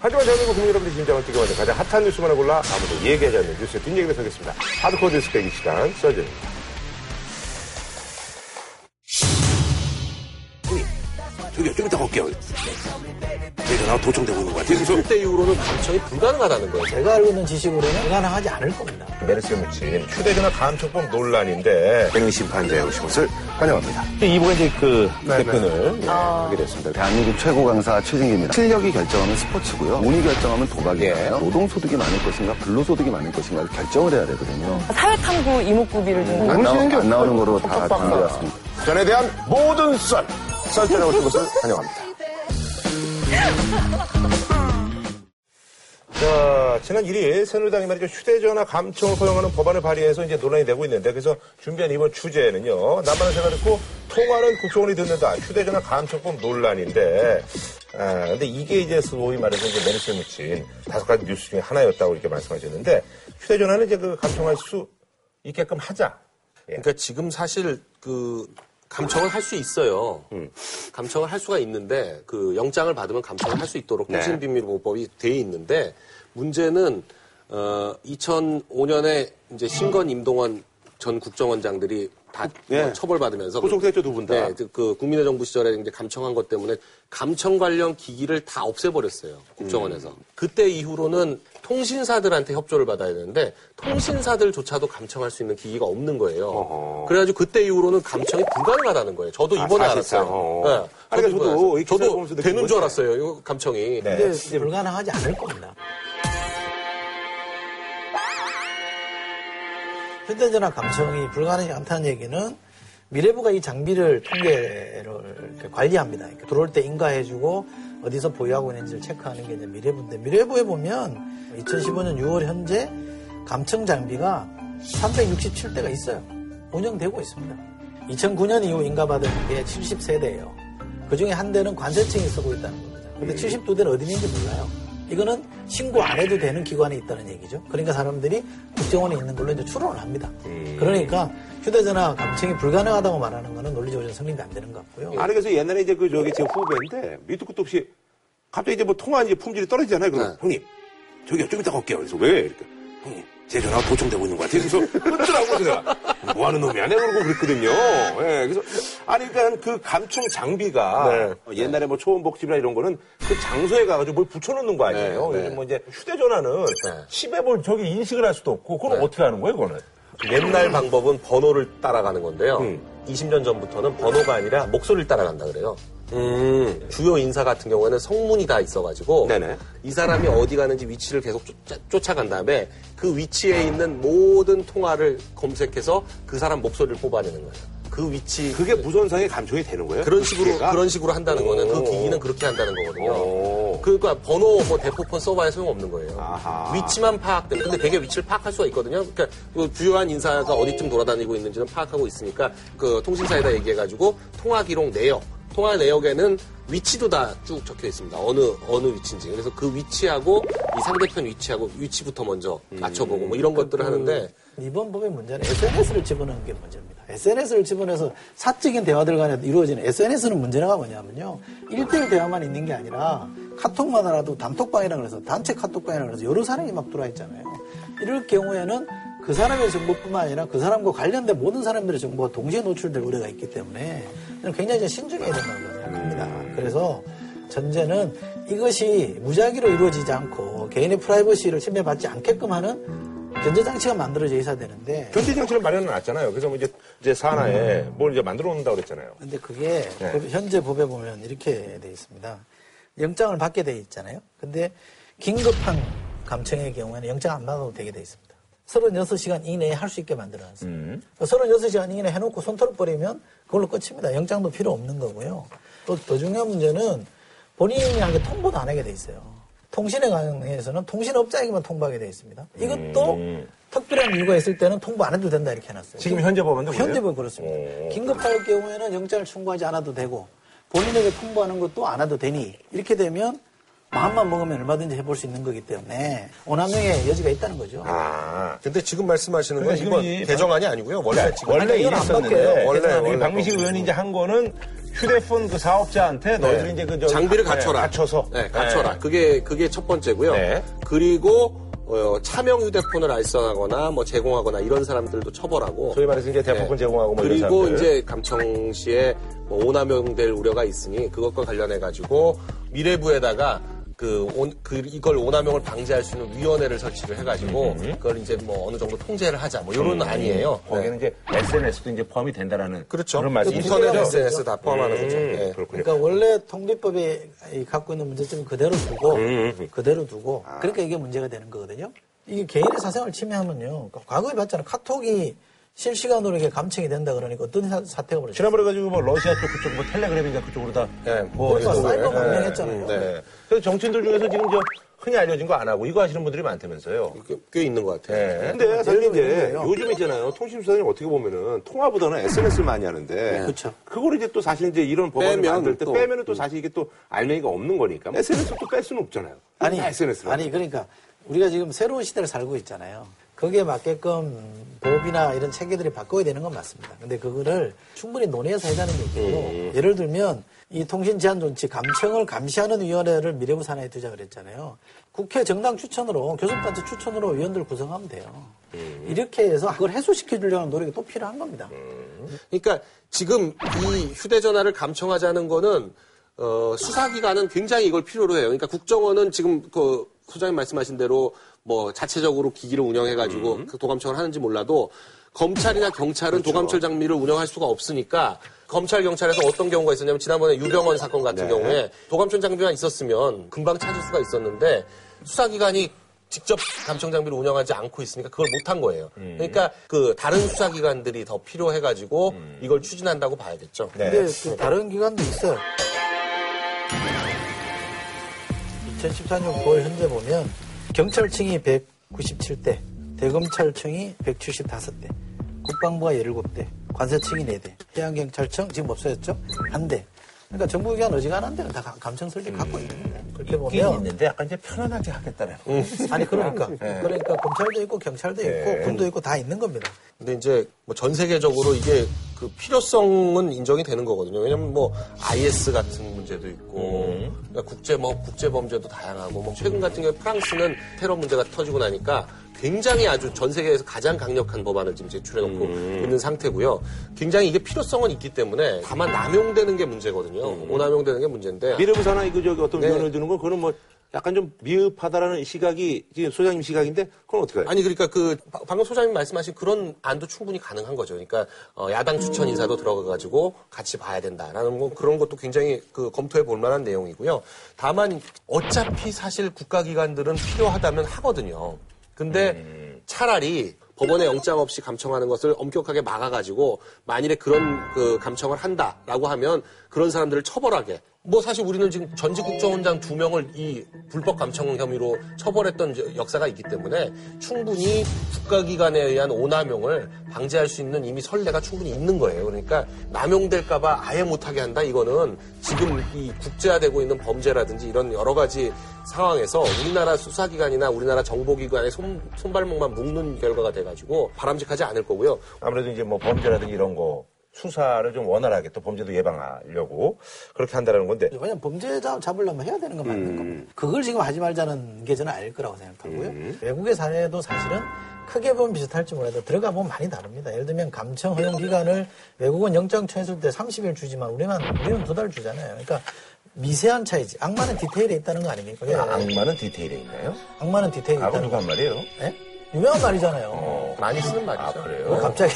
하지만 대한민국 국민 여러분들이 진정을 만든 가장 핫한 뉴스만을 골라 아무도 얘기하지 않는 뉴스의 뒷얘기를 서겠습니다. 하드코어 뉴스 대기 시간 써줍니다. 저기요, 좀 이따 갈게요. 제 전화가 도청되고 있는 것 같아요. 그래서 그때 이후로는 감청이 불가능하다는 거예요. 제가 알고 있는 지식으로는 불가능하지 않을 겁니다. 메르스 묻힌 휴대전화 감청법 논란인데 개능 심판자에 오신 것을 환영합니다. 이번에 이제 그 대표를 하게 됐습니다. 대한민국 최고 강사 최진기입니다. 실력이 결정하면 스포츠고요. 운이 결정하면 도박이에요. 노동소득이 많을 것인가 불로소득이 많을 것인가를 결정을 해야 되거든요. 사회탐구 이목구비를 좀 안, 나오, 안 나오는 거로 다 정리되었습니다. 전에 대한 모든 썰, 썰전에 오신 것을 환영합니다. 자, 지난 1일 새누리당이 말이죠. 휴대전화 감청을 허용하는 법안을 발의해서 이제 논란이 되고 있는데 그래서 준비한 이번 주제는요. 남만한 생각 듣고 통화는 국정원이 듣는다. 휴대전화 감청법 논란인데 아, 근데 이게 이제 소위 말해서 이제 메르스에 묻힌 다섯 가지 뉴스 중에 하나였다고 이렇게 말씀하셨는데 휴대전화는 이제 그 감청할 수 있게끔 하자. 예. 그러니까 지금 사실 그 감청을 할 수 있어요. 감청을 할 수가 있는데 그 영장을 받으면 감청을 할 수 있도록 네. 통신비밀보호법이 돼 있는데 문제는 어 2005년에 이제 신건 임동원 전 국정원장들이 다 네. 처벌받으면서 구속됐죠, 두 분 다. 네, 그- 그 국민의 정부 시절에 이제 감청한 것 때문에 감청 관련 기기를 다 없애버렸어요 국정원에서. 음. 그때 이후로는 통신사들한테 협조를 받아야 되는데 통신사들조차도 감청할 수 있는 기기가 없는 거예요. 어허. 그래가지고 그때 이후로는 감청이 불가능하다는 거예요. 저도 아, 이번에 사실상. 알았어요. 어. 네, 아니, 그러니까 저도 기사를 알았어요. 보면서 저도 느낀 되는 줄. 알았어요. 이거 감청이. 네. 근데 불가능하지 않을 겁니다. 휴대전화 감청이 불가능하지 않다는 얘기는 미래부가 이 장비를 통계를 관리합니다. 들어올 때 인가해주고 어디서 보유하고 있는지를 체크하는 게 이제 미래부인데 미래부에 보면 2015년 6월 현재 감청 장비가 367대가 있어요. 운영되고 있습니다. 2009년 이후 인가받은 게 70세대예요. 그 중에 한 대는 관세청이 쓰고 있다는 겁니다. 근데 72대는 어디 있는지 몰라요. 이거는 신고 안 해도 되는 기관에 있다는 얘기죠. 그러니까 사람들이 국정원에 있는 걸로 이제 추론을 합니다. 그러니까 휴대전화 감청이 불가능하다고 말하는 거는 논리적으로 성립이 안 되는 것 같고요. 아니 그래서 옛날에 이제 그 저기 제 후배인데 밑도 끝도 없이 갑자기 이제 뭐 통화 이제 품질이 떨어지잖아요. 그럼 네. 형님 저기요 좀 이따 갈게요. 그래서 왜 이렇게 형님 제 전화가 도청되고 있는 것 같아요. 그래서 끊더라고 그래서 내가 뭐 하는 놈이야 내가 그러고 그랬거든요. 예, 그래서 아니 그러니까 그 감청 장비가 네. 옛날에 뭐 초원복집이나 이런 거는 그 장소에 가가지고 뭘 붙여놓는 거 아니에요. 네, 네. 요즘 뭐 이제 휴대전화는 집에 뭘 저기 인식을 할 수도 없고 그건 네. 어떻게 하는 거예요, 그거는? 옛날 방법은 번호를 따라가는 건데요. 음. 20년 전부터는 번호가 아니라 목소리를 따라간다 그래요. 음. 주요 인사 같은 경우에는 성문이 다 있어가지고 네네. 이 사람이 어디 가는지 위치를 계속 쫓아, 간 다음에 그 위치에 있는 모든 통화를 검색해서 그 사람 목소리를 뽑아내는 거예요. 그 위치 그게 무선상에 감청이 되는 거예요? 그런 식으로 기계가? 그런 식으로 한다는 거는 그 오. 기기는 그렇게 한다는 거거든요. 오. 그러니까 번호 뭐 대포폰 서버에 소용없는 거예요. 아하. 위치만 파악되는. 근데 되게 위치를 파악할 수가 있거든요. 그러니까 그 주요한 인사가 어디쯤 돌아다니고 있는지는 파악하고 있으니까 그 통신사에다 얘기해가지고 통화 기록 내역, 통화 내역에는 위치도 다 쭉 적혀 있습니다. 어느 어느 위치인지. 그래서 그 위치하고 이 상대편 위치하고 위치부터 먼저 맞춰보고 뭐 이런 것들을 하는데 이번 법의 문제는 SNS를 집어넣은 게 문제입니다. SNS를 집어넣어서 사적인 대화들 간에 이루어지는 SNS는 문제가 뭐냐면요. 1대1 대화만 있는 게 아니라 카톡만 하라도 단톡방이라 그래서 단체 카톡방이라 그래서 여러 사람이 막 들어와 있잖아요. 이럴 경우에는 그 사람의 정보뿐만 아니라 그 사람과 관련된 모든 사람들의 정보가 동시에 노출될 우려가 있기 때문에 굉장히 좀 신중해야 된다고 생각합니다. 그래서 전제는 이것이 무작위로 이루어지지 않고 개인의 프라이버시를 침해받지 않게끔 하는 견제장치가 만들어져 있어야 되는데 견제 장치를 마련해 놨잖아요. 그래서 뭐 이제 이제 산하에 뭘 이제 만들어 놓는다고 그랬잖아요. 근데 그게 네. 법- 현재 법에 보면 이렇게 돼 있습니다. 영장을 받게 돼 있잖아요. 근데 긴급한 감청의 경우에는 영장 안 받아도 되게 돼 있습니다. 36시간 이내에 할 수 있게 만들어 놨습니다. 36시간 이내에 해놓고 손톱을 버리면 그걸로 끝입니다. 영장도 필요 없는 거고요. 또 더 중요한 문제는 본인이 한 게 통보도 안 하게 돼 있어요. 통신에 관해서는 통신업자에게만 통보하게 돼 있습니다. 이것도 특별한 이유가 있을 때는 통보 안 해도 된다 이렇게 해놨어요. 지금 현재 그래요? 현재 법 그렇습니다. 오. 긴급할 경우에는 영장을 청구하지 않아도 되고 본인에게 통보하는 것도 안 해도 되니 이렇게 되면 마음만 먹으면 얼마든지 해볼 수 있는 거기 때문에 오남용의 여지가 있다는 거죠. 아. 근데 지금 말씀하시는 건 그러니까 이건 개정안이 아니고요. 원래 지금 원래 이건 안 이랬었는데. 원래 원래 우리 박민식 의원이 이제 한 거는 휴대폰 그 사업자한테 너희들이 이제 그 장비를 네, 갖춰라. 갖춰서 네, 갖춰라. 네. 그게 그게 첫 번째고요. 네. 그리고 어, 차명 휴대폰을 알선하거나 뭐 제공하거나 이런 사람들도 처벌하고. 소위 말해서 이제 대포폰 제공하고 뭐 그리고. 이제 감청시에 뭐 오남용될 우려가 있으니 그것과 관련해 가지고 미래부에다가 그, 온, 그 이걸 오남용을 방지할 수 있는 위원회를 설치를 해가지고 그걸 이제 뭐 어느 정도 통제를 하자 뭐 이런 아니에요. 음. 거기는 이제 SNS도 이제 포함이 된다라는 그렇죠. 그런 말씀이시죠. 인터넷 문제가 SNS 뭐죠? 다 포함하는 거죠. 음, 예. 그렇군요. 그러니까 원래 통비법이 이 갖고 있는 문제점 그대로 두고 음, 그대로 두고 그러니까 이게 문제가 되는 거거든요. 이게 개인의 사생활을 침해하면요. 과거에 봤잖아요. 카톡이 실시간으로 이게 감청이 된다 그러니까 어떤 사, 사태가 벌어졌어요. 지난번에 가지고 뭐 러시아 쪽 그쪽 뭐 텔레그램인가 그쪽으로 다 네, 뭐 그러니까 사이버 예, 망명했잖아요. 네. 네. 그래서 정치인들 중에서 지금 저 흔히 알려진 거 안 하고 이거 하시는 분들이 많다면서요. 꽤, 꽤 있는 것 같아요. 네. 근데 사실 이제 거예요. 요즘 있잖아요. 통신수사는 어떻게 보면은 통화보다는 SNS를 많이 하는데. 그렇죠. 그걸 이제 또 사실 이제 이런 법안을 빼면 만들 때 또. 빼면은 또 사실 이게 또 알맹이가 없는 거니까. SNS를 또뺄 수는 없잖아요. 아니, 다 SNS로. 아니, 그러니까 우리가 지금 새로운 시대를 살고 있잖아요. 거기에 맞게끔 법이나 이런 체계들이 바꿔야 되는 건 맞습니다. 근데 그거를 충분히 논의해서 해야 되는 얘기고, 예를 들면 이 통신 제한 존치 감청을 감시하는 위원회를 미래부 산하에 두자 그랬잖아요. 국회 정당 추천으로 교섭단체 추천으로 위원들 구성하면 돼요. 이렇게 해서 그걸 해소시켜 주려는 노력이 또 필요한 겁니다. 그러니까 지금 이 휴대전화를 감청하자는 거는 어, 수사기관은 굉장히 이걸 필요로 해요. 그러니까 국정원은 지금 그 소장님 말씀하신 대로 뭐 자체적으로 기기를 운영해가지고 그 도감청을 하는지 몰라도 검찰이나 경찰은 도감철 장비를 운영할 수가 없으니까 검찰 경찰에서 어떤 경우가 있었냐면 지난번에 유병원 사건 같은 경우에 도감철 장비만 있었으면 금방 찾을 수가 있었는데 수사기관이 직접 감청 장비를 운영하지 않고 있으니까 그걸 못한 거예요. 그러니까 그 다른 수사기관들이 더 필요해가지고 이걸 추진한다고 봐야겠죠. 네. 근데 그 다른 기관도 있어요. 2014년 9월 현재 보면 경찰청이 197대, 대검찰청이 175대, 국방부가 17대, 관세청이 4대, 해양경찰청 지금 없어졌죠? 한 대. 그러니까 정부기관 어지간한 데는 다 감- 감청 설비 갖고 있는 거예요. 그렇게 보면 있는데 약간 이제 편안하게 하겠다는. 아니 그러니까 네. 그러니까 검찰도 있고 경찰도 있고 군도 있고 다 있는 겁니다. 근데 이제 뭐 전 세계적으로 이게 그 필요성은 인정이 되는 거거든요. 왜냐면 뭐 IS 같은 문제도 있고 그러니까 국제 뭐 국제 범죄도 다양하고 뭐 최근 같은 경우에 프랑스는 테러 문제가 터지고 나니까 굉장히 아주 전 세계에서 가장 강력한 법안을 지금 제출해 놓고 있는 상태고요. 굉장히 이게 필요성은 있기 때문에 다만 남용되는 게 문제거든요. 오남용되는 게 문제인데 미래부 산하에 그 저기 어떤 네. 위원을 두는 건 그거는 뭐 약간 좀 미흡하다라는 시각이 지금 소장님 시각인데 그건 어떻게 해요? 아니 그러니까 그 바- 방금 소장님 말씀하신 그런 안도 충분히 가능한 거죠. 그러니까 어, 야당 추천 인사도 들어가 가지고 같이 봐야 된다라는 거 그런 것도 굉장히 그 검토해 볼 만한 내용이고요. 다만 어차피 사실 국가기관들은 필요하다면 하거든요. 근데 차라리 법원에 영장 없이 감청하는 것을 엄격하게 막아가지고 만일에 그런 그 감청을 한다라고 하면 그런 사람들을 처벌하게 뭐 사실 우리는 지금 전직 국정원장 두 명을 이 불법 감청 혐의로 처벌했던 저- 역사가 있기 때문에 충분히 국가기관에 의한 오남용을 방지할 수 있는 이미 선례가 충분히 있는 거예요. 그러니까 남용될까봐 아예 못하게 한다 이거는 지금 이 국제화되고 있는 범죄라든지 이런 여러 가지 상황에서 우리나라 수사기관이나 우리나라 정보기관의 손, 손발목만 묶는 결과가 돼가지고 바람직하지 않을 거고요. 아무래도 이제 뭐 범죄라든지 이런 거 수사를 좀 원활하게 또 범죄도 예방하려고 그렇게 한다는 건데 왜냐면 범죄자 잡으려면 해야 되는 건 맞는 겁니다. 그걸 지금 하지 말자는 게 저는 아닐 거라고 생각하고요. 외국의 사례도 사실은 크게 보면 비슷할지 몰라도 들어가 보면 많이 다릅니다. 예를 들면 감청 허용 기간을 외국은 영장 청했을 때 30일 주지만 우리만 우리는 두 달 주잖아요. 그러니까 미세한 차이지. 악마는 디테일에 있다는 거 아닙니까? 그게 악마는 디테일에 있나요? 악마는 디테일에 악은 있다는 누가 한 말이에요? 예? 유명한 말이잖아요. 많이 쓰는 아 말이죠. 그래요? 뭐 갑자기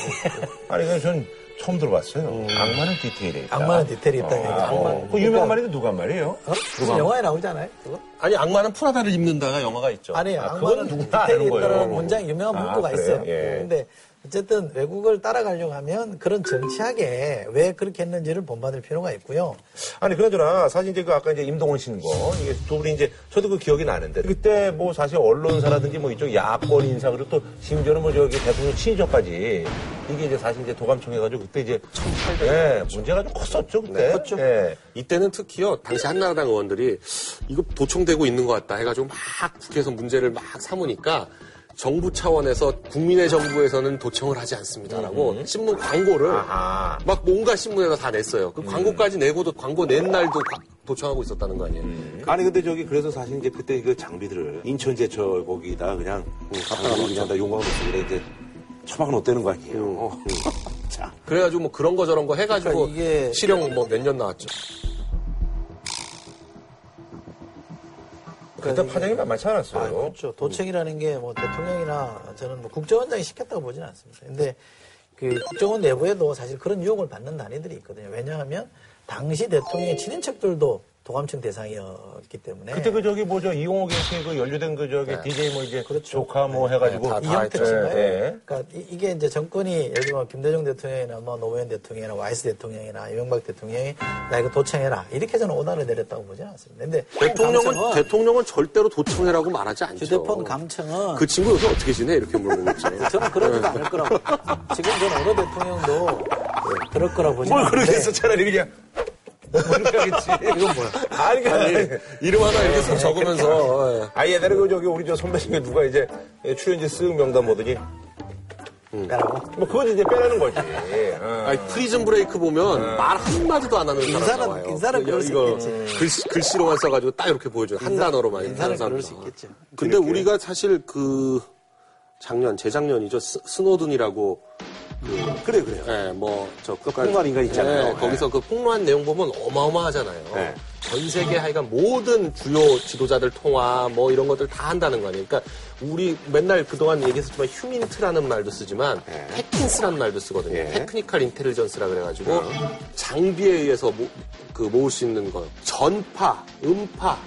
아니 그전 처음 들어봤어요. 악마는 디테일에 있다. 악마는 디테일에 있다는 얘기죠. 어, 그 유명한 말인데 누가 한 말이에요? 어? 무슨 영화에 나오잖아요. 그거? 아니 악마는 프라다를 입는다가 영화가 있죠. 아니, 아, 악마는 누구나 디테일이. 있다는 문장이 유명한 아, 문구가 그래요? 있어요. 예. 근데 어쨌든 외국을 따라가려고 하면 그런 정치하게 왜 그렇게 했는지를 본받을 필요가 있고요. 아니 그나저나 사실 이제 그 아까 이제 임동원 신거 이게 두 분이 이제 저도 그 기억이 나는데 그때 뭐 사실 언론사라든지 뭐 이쪽 야권 인사 그리고 또 심지어는 뭐 저기 대통령 친인척까지 이게 이제 사실 이제 도감청해가지고 그때 이제 예, 문제가 좀 컸었죠 그때. 네, 컸죠. 예. 이때는 특히요 당시 한나라당 의원들이 이거 도청되고 있는 것 같다 해가지고 막 국회에서 문제를 막 삼으니까 정부 차원에서 국민의 정부에서는 도청을 하지 않습니다라고 신문 광고를 아하. 막 뭔가 신문에다 다 냈어요. 그 광고까지 내고도 광고 낸 날도 과- 도청하고 있었다는 거 아니에요? 아니 근데 저기 그래서 사실 이제 그때 그 장비들을 인천 제철 거기다 그냥 갖다가 그냥 다 용광로 속에 이제 처박아 놓대는 거 아니에요. 자, 그래가지고 뭐 그런 거 저런 거 해가지고 그러니까 이게- 실형 뭐 몇 년 나왔죠. 그때 파장이 만만치 않았어요. 아, 그렇죠. 도청이라는 게 뭐 대통령이나 저는 뭐 국정원장이 시켰다고 보지는 않습니다. 근데 그 국정원 내부에도 사실 그런 유혹을 받는 단위들이 있거든요. 왜냐하면 당시 대통령의 친인척들도 도감청 대상이었기 때문에 그때 그 저기 뭐죠 이용호 경씨 그 연루된 그 저기 DJ 뭐 이제 조카 뭐 해가지고 네, 다- 이형택. 씨인가요? 예. 그러니까 이, 게 이제 정권이 예를 들면 김대중 대통령이나 뭐 노무현 대통령이나 와이스 대통령이나 이명박 대통령이 나 이거 도청해라 이렇게 저는 오다를 내렸다고 보지는 않습니다. 근데 대통령은 감청은 대통령은 절대로 도청해라고 말하지 않죠. 휴대폰 감청은 그 친구 요새 어떻게 지내? 이렇게 물어보겠죠. 저는 그러지도 않을 거라고. 지금 전 어느 대통령도 그럴 거라고 보지 뭘 그러겠어 차라리 그냥 모르겠지 이건 뭐야 아니 아니, 이름 하나 이렇게 쏙 적으면서 예. 아 옛날에 그 저기 우리 저 선배 중에 누가 이제 출연지 쓱 명단 보더니 빼라고. 뭐 그건 이제 빼라는 거지 어. 아니, Prison Break 보면 말 한마디도 안 하는 사람 인사는- 나와요. 인사는 그럴 수 이거 있겠지. 글씨, 글씨로만 써가지고 딱 이렇게 보여줘요. 한 단어로만. 인사는 그럴 수. 있겠죠. 근데 우리가 사실 그 작년, 재작년이죠. 스, 스노든이라고 그래 그래요. 예, 뭐, 저, 끝 폭로한 인간 있잖아요. 예, 거기서 그 폭로한 내용 보면 어마어마하잖아요. 네. 전 세계 하여간 모든 주요 지도자들 통화 뭐 이런 것들 다 한다는 거 아니에요. 그러니까 우리 맨날 그동안 얘기했었지만 HUMINT라는 말도 쓰지만 네. TECHINT라는 말도 쓰거든요. 예. technical intelligence라 그래가지고 장비에 의해서 모, 그 모을 수 있는 것. 전파, 음파,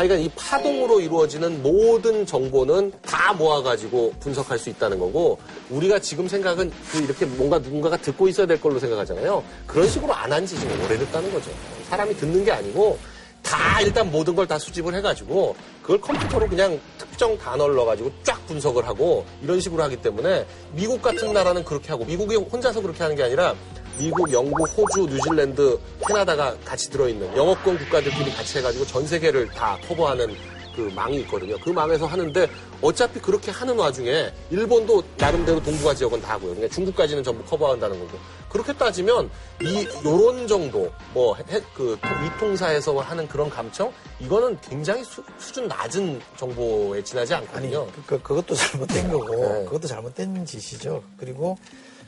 하여간 이 파동으로 이루어지는 모든 정보는 다 모아가지고 분석할 수 있다는 거고 우리가 지금 생각은 그 이렇게 뭔가 누군가가 듣고 있어야 될 걸로 생각하잖아요. 그런 식으로 안 한 지 지금 오래됐다는 거죠. 사람이 듣는 게 아니고 다 일단 모든 걸 다 수집을 해가지고 그걸 컴퓨터로 그냥 특정 단어를 넣어가지고 쫙 분석을 하고 이런 식으로 하기 때문에 미국 같은 나라는 그렇게 하고 미국이 혼자서 그렇게 하는 게 아니라 미국, 영국, 호주, 뉴질랜드, 캐나다가 같이 들어있는 영어권 국가들끼리 같이 해가지고 전 세계를 다 커버하는 그 망이 있거든요. 그 망에서 하는데 어차피 그렇게 하는 와중에 일본도 나름대로 동북아 지역은 다 하고요. 그냥 중국까지는 전부 커버한다는 거고. 그렇게 따지면 이 요런 정도 뭐그 이통사에서 하는 그런 감청 이거는 굉장히 수, 준 낮은 정보에 지나지 아니, 않거든요. 그, 그것도 잘못된 거고, 네. 그것도 잘못된 짓이죠. 그리고,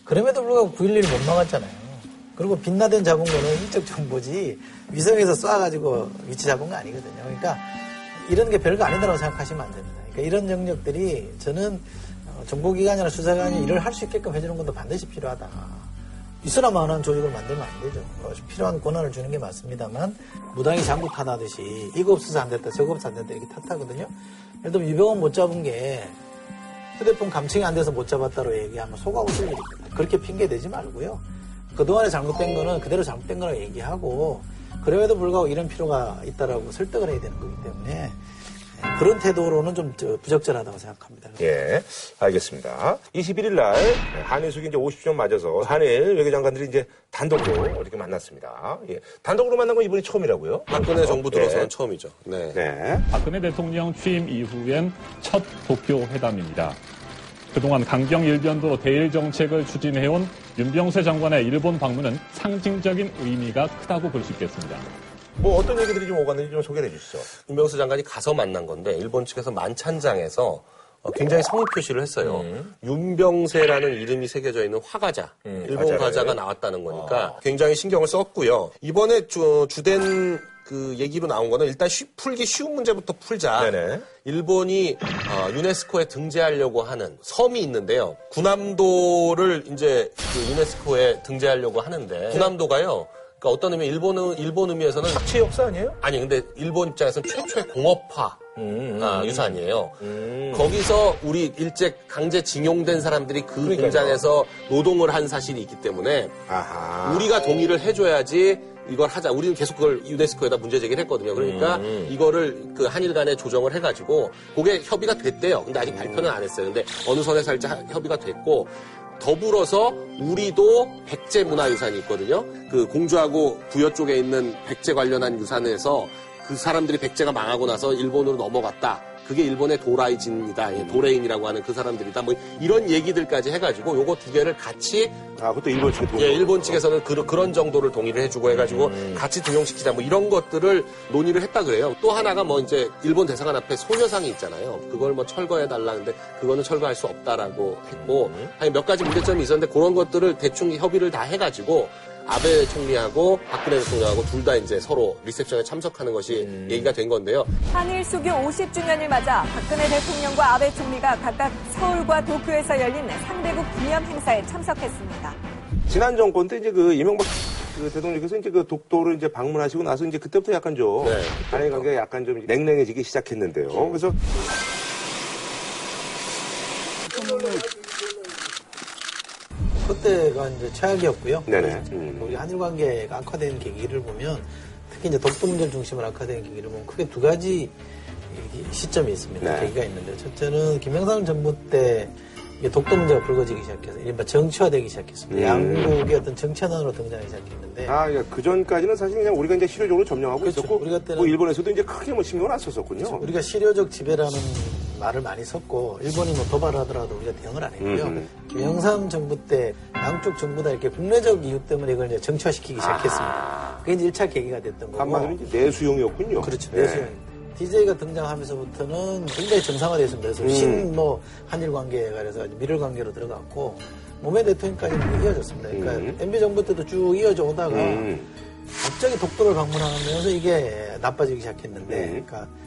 그럼에도 불구하고 9.11을 못 막았잖아요. 그리고 빛나den 잡은 거는 인적 정보지, 위성에서 쏴가지고 위치 잡은 거 아니거든요. 그러니까, 이런 게 별거 아니다라고 생각하시면 안 됩니다. 그러니까 이런 영역들이 저는 어, 정보기관이나 수사관이 일을 할 수 있게끔 해주는 것도 반드시 필요하다. 있어야만한 조직을 만들면 안 되죠. 어, 필요한 권한을 주는 게 맞습니다만 무당이 장구 탓하듯이 이거 없어서 안 됐다 저거 없어서 안 됐다 이렇게 탓하거든요. 예를 들면 유병원 못 잡은 게 휴대폰 감청이 안 돼서 못 잡았다고 얘기하면 속하고 쓸 일입니다. 그렇게 핑계 대지 말고요. 그동안에 잘못된 거는 그대로 잘못된 거라고 얘기하고 그럼에도 불구하고 이런 필요가 있다라고 설득을 해야 되는 거기 때문에 그런 태도로는 좀 저, 부적절하다고 생각합니다. 예, 알겠습니다. 21일 날 한일숙이 이제 50주년 맞아서 한일 외교장관들이 이제 단독으로 이렇게 만났습니다. 예, 단독으로 만난 건 이번이 처음이라고요? 박근혜 정부 들어서는 예. 처음이죠. 네. 네. 박근혜 대통령 취임 이후엔 첫 도쿄 회담입니다. 그동안 강경 일변도 대일 정책을 추진해온 윤병세 장관의 일본 방문은 상징적인 의미가 크다고 볼 수 있겠습니다. 뭐 어떤 얘기들이 좀 오갔는지 좀 소개해 주시죠. 윤병수 장관이 가서 만난 건데 일본 측에서 만찬장에서 어, 굉장히 성의 표시를 했어요. 음. 윤병세라는 이름이 새겨져 있는 화과자, 일본 과자를. 과자가 나왔다는 거니까 굉장히 신경을 썼고요. 이번에 주, 주된 그 얘기로 나온 거는 일단 쉬- 풀기 쉬운 문제부터 풀자. 네네. 일본이 어, 유네스코에 등재하려고 하는 섬이 있는데요. 군함도를 이제 그 유네스코에 등재하려고 하는데 군함도가요. 그러니까 어떤 의미 일본 일본 의미에서는 제 역사 아니에요? 아니 근데 일본 입장에서는 최초의 공업화 음, 아, 유산이에요. 거기서 우리 일제 강제 징용된 사람들이 그 그러니까요. 공장에서 노동을 한 사실이 있기 때문에 아하. 우리가 동의를 해줘야지 이걸 하자. 우리는 계속 그걸 유네스코에다 문제 제기를 했거든요. 그러니까 음. 이거를 그 한일 간에 조정을 해가지고 그게 협의가 됐대요. 근데 아직 발표는 안 했어요. 근데 어느 선에 살짝 하- 협의가 됐고 더불어서 우리도 백제 문화 유산이 있거든요. 그 공주하고 부여 쪽에 있는 백제 관련한 유산에서 그 사람들이 백제가 망하고 나서 일본으로 넘어갔다. 그게 일본의 도라이진이다, 예, 도레인이라고 하는 그 사람들이다, 뭐 이런 얘기들까지 해가지고 요거 두 개를 같이 아, 그것도 일본 측에 돈. 예, 일본 측에서는 그, 그런 정도를 동의를 해주고 해가지고 같이 등용시키자 뭐 이런 것들을 논의를 했다 그래요. 또 하나가 뭐 이제 일본 대사관 앞에 소녀상이 있잖아요. 그걸 뭐 철거해 달라는데 그거는 철거할 수 없다라고 했고 아니 몇 가지 문제점이 있었는데 그런 것들을 대충 협의를 다 해가지고 아베 총리하고 박근혜 대통령하고 둘 다 이제 서로 리셉션에 참석하는 것이 얘기가 된 건데요. 한일 수교 50주년을 맞아 박근혜 대통령과 아베 총리가 각각 서울과 도쿄에서 열린 상대국 기념 행사에 참석했습니다. 지난 정권 때 이제 그 이명박 그 대통령께서 이제 그 독도를 이제 방문하시고 나서 이제 그때부터 약간 좀 네. 한일 관계가 약간 좀 냉랭해지기 시작했는데요. 그래서 그때가 이제 최악이었고요. 네네. 음. 우리 한일 관계가 악화된 계기를 보면 특히 이제 독도 문제를 중심으로 악화된 계기를 보면 크게 두 가지 이 시점이 있습니다. 네. 계기가 있는데 첫째는 김영삼 정부 때 독도 문제가 불거지기 시작해서 이른바 정치화되기 시작했습니다. 음. 양국의 어떤 정치화단으로 등장하기 시작했는데 아, 그 전까지는 사실 그냥 우리가 이제 실효적으로 점령하고 그렇죠. 있었고, 우리가 때는- 뭐 일본에서도 이제 크게 뭐 신경을 안 썼었군요. 우리가 실효적 지배라는 말을 많이 썼고 일본이 뭐 도발하더라도 우리가 대응을 안 했고요. 음. 김영삼 정부 때 양쪽 정부 다 이렇게 국내적 이유 때문에 이걸 이제 정치화시키기 시작했습니다. 그게 이제 1차 계기가 됐던 거고. 한마디로 이제 내수용이었군요. 그렇죠. 네. 내수용. DJ가 등장하면서부터는 굉장히 정상화됐습니다. 그래서 음. 신뭐 한일 관계가 그래서 미를 관계로 들어갔고 몸의 대통령까지 이어졌습니다. 그러니까 음. MB 정부 때도 쭉 이어져 오다가 음. 갑자기 독도를 방문하면서 이게 나빠지기 시작했는데, 네. 그러니까 어,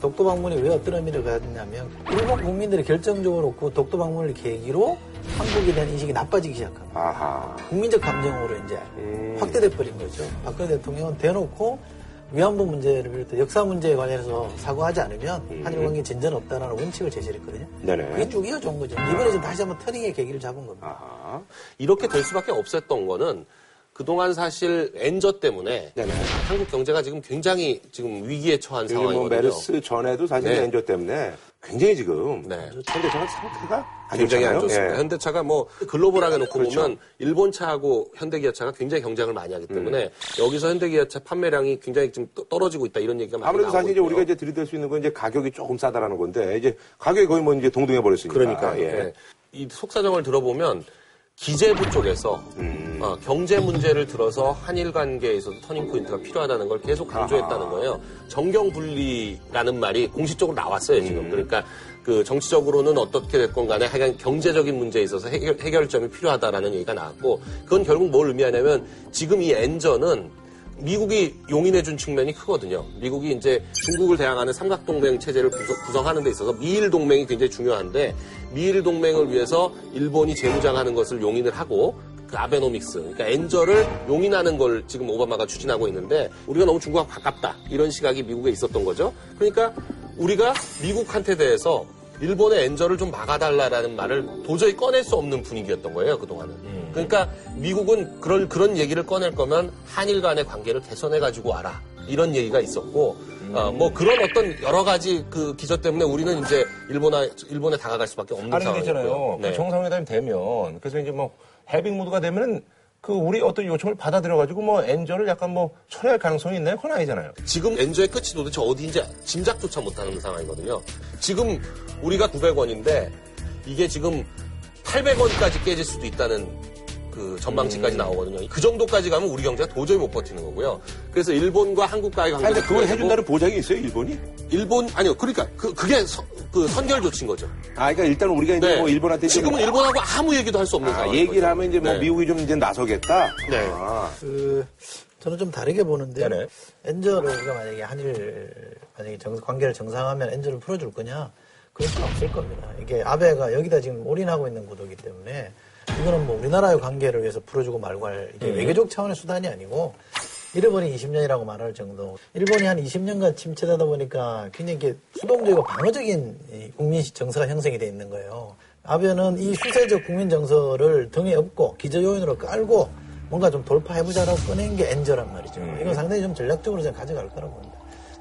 독도 방문이 왜 어떤 의미를 가졌냐면 일본 국민들이 결정적으로 그 독도 방문을 계기로 한국에 대한 인식이 나빠지기 시작합니다. 아하. 국민적 감정으로 이제 음. 확대돼 버린 거죠. 박근혜 대통령은 대놓고 위안부 문제를 비롯해 역사 문제에 관해서 사과하지 않으면 음. 한일 관계 진전 없다라는 원칙을 제시했거든요. 네네. 그게 쭉 이어져 온 거죠. 이번에 지금 다시 한번 터닝의 계기를 잡은 겁니다. 아하. 이렇게 될 수밖에 없었던 거는 그동안 사실 엔저 때문에 네네. 한국 경제가 지금 굉장히 지금 위기에 처한 뭐 상황이거든요. 메르스 전에도 사실 네. 엔저 때문에 굉장히 지금 네. 현대차가 상태가 안 굉장히 안. 좋습니다. 예. 현대차가 뭐 글로벌하게 놓고 그렇죠. 보면 일본차하고 현대기아차가 굉장히 경쟁을 많이 하기 때문에 여기서 현대기아차 판매량이 굉장히 좀 떠- 떨어지고 있다 이런 얘기가 많이 아무래도 나오고 사실 이제. 우리가 이제 들이댈 수 있는 건 이제 가격이 조금 싸다라는 건데 이제 가격이 거의 뭐 이제 동등해 버렸으니까. 그러니까 예. 예. 이 속사정을 들어보면 기재부 쪽에서 음. 어, 경제 문제를 들어서 한일 관계에 있어서 터닝 포인트가 필요하다는 걸 계속 강조했다는 거예요. 정경 분리라는 말이 공식적으로 나왔어요 지금. 음. 그러니까 그 정치적으로는 어떻게 됐건 간에 하여간 경제적인 문제에 있어서 해결, 해결점이 필요하다라는 얘기가 나왔고 그건 결국 뭘 의미하냐면 지금 이 엔저는 미국이 용인해준 측면이 크거든요. 미국이 이제 중국을 대항하는 삼각동맹 체제를 구성, 하는데 있어서 미일 동맹이 굉장히 중요한데 미일 동맹을 위해서 일본이 재무장하는 것을 용인을 하고 그 아베노믹스, 그러니까 엔저를 용인하는 걸 지금 오바마가 추진하고 있는데 우리가 너무 중국과 가깝다 이런 시각이 미국에 있었던 거죠. 그러니까 우리가 미국한테 대해서 일본의 엔저를 좀 막아달라라는 말을 도저히 꺼낼 수 없는 분위기였던 거예요 그동안은. 그러니까 미국은 그런 그런 얘기를 꺼낼 거면 한일 간의 관계를 개선해 가지고 와라 이런 얘기가 있었고 어, 뭐 그런 어떤 여러 가지 그 기저 때문에 우리는 이제 일본에 일본에 다가갈 수밖에 없는 상황이고요. 있잖아요. 그 정상회담이 되면 그래서 이제 뭐 해빙 모드가 되면은 그 우리 어떤 요청을 받아들여가지고 뭐 엔저를 약간 뭐 철회할 가능성이 있나요? 그건 아니잖아요. 지금 엔저의 끝이 도대체 어디인지 짐작조차 못하는 상황이거든요. 지금 우리가 900원인데 이게 지금 800원까지 깨질 수도 있다는 그 전망치까지 나오거든요. 그 정도까지 가면 우리 경제가 도저히 못 버티는 거고요. 그래서 일본과 한국과의 아니, 관계도 근데 그걸 해준다는 보장이 있어요, 일본이? 일본 아니요. 그러니까 그 그게 서- 그 선결 조치인 거죠. 아, 그러니까 일단 우리가 이제 뭐 일본한테 지금은 뭐- 일본하고 아무 얘기도 할 수 없는 아, 상황. 얘기를 하면 이제 뭐 미국이 좀 이제 나서겠다. 네. 아, 그 저는 좀 다르게 보는데 네네. 엔저를 우리가 만약에 한일 만약에 정- 관계를 정상화하면 엔저를 풀어줄 거냐 그럴 수는 없을 겁니다. 이게 아베가 여기다 지금 올인하고 있는 구도이기 때문에 이거는 뭐 우리나라의 관계를 위해서 풀어주고 말고 할 이게 외교적 차원의 수단이 아니고 잃어버린 20년이라고 말할 정도. 일본이 한 20년간 침체되다 보니까 굉장히 이렇게 수동적이고 방어적인 이 국민 정서가 형성이 돼 있는 거예요. 아베는 이 수세적 국민 정서를 등에 업고 기저 요인으로 깔고 뭔가 좀 돌파해보자라고 꺼낸 게 엔저란 말이죠. 이건 상당히 좀 전략적으로 좀 가져갈 거라고 봅니다.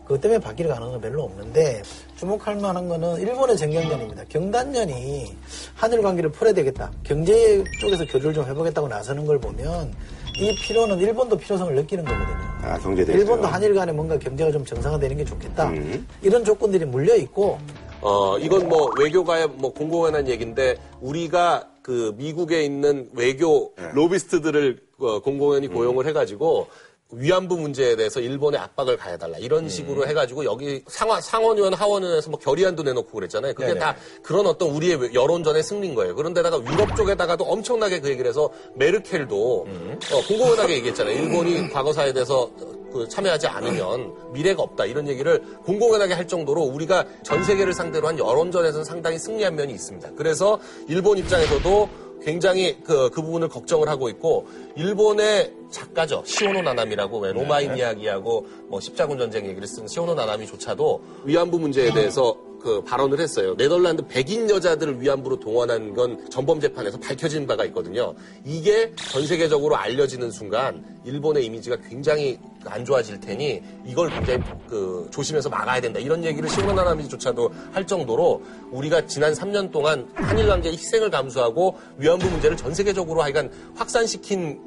그것 때문에 바뀔 가능성은 별로 없는데 주목할 만한 거는 일본의 정경련입니다. 경단련이 한일 관계를 풀어야 되겠다. 경제 쪽에서 교류를 좀 해보겠다고 나서는 걸 보면 이 필요는 일본도 필요성을 느끼는 거거든요. 아, 경제대. 일본도 한일 간에 뭔가 경제가 좀 정상화되는 게 좋겠다. 음. 이런 조건들이 물려 있고 어, 이건 뭐 외교가의 뭐 공공연한 얘기인데 우리가 그 미국에 있는 외교 네. 로비스트들을 어, 공공연히 음. 고용을 해가지고 위안부 문제에 대해서 일본에 압박을 가해달라 이런 음. 식으로 해가지고 여기 상하, 상원의원 하원의원에서 뭐 결의안도 내놓고 그랬잖아요. 그게 네네. 다 그런 어떤 우리의 여론전의 승리인 거예요. 그런데다가 유럽 쪽에다가도 엄청나게 그 얘기를 해서 메르켈도 어, 공공연하게 얘기했잖아요. 일본이 과거사에 대해서 그 참여하지 않으면 미래가 없다 이런 얘기를 공공연하게 할 정도로 우리가 전 세계를 상대로 한 여론전에서 상당히 승리한 면이 있습니다. 그래서 일본 입장에서도 굉장히 그, 그 부분을 걱정을 하고 있고 일본의 작가죠. 시오노 나나미라고 왜 로마인 이야기하고 뭐 십자군 전쟁 얘기를 쓴 시오노 나나미조차도 위안부 문제에 대해서 그 발언을 했어요. 네덜란드 백인 여자들을 위안부로 동원한 건 전범 재판에서 밝혀진 바가 있거든요. 이게 전 세계적으로 알려지는 순간 일본의 이미지가 굉장히 안 좋아질 테니 이걸 굉장히 그 조심해서 막아야 된다. 이런 얘기를 시오노 나나미조차도 할 정도로 우리가 지난 3년 동안 한일 관계의 희생을 감수하고 위안부 문제를 전 세계적으로 하여간 확산시킨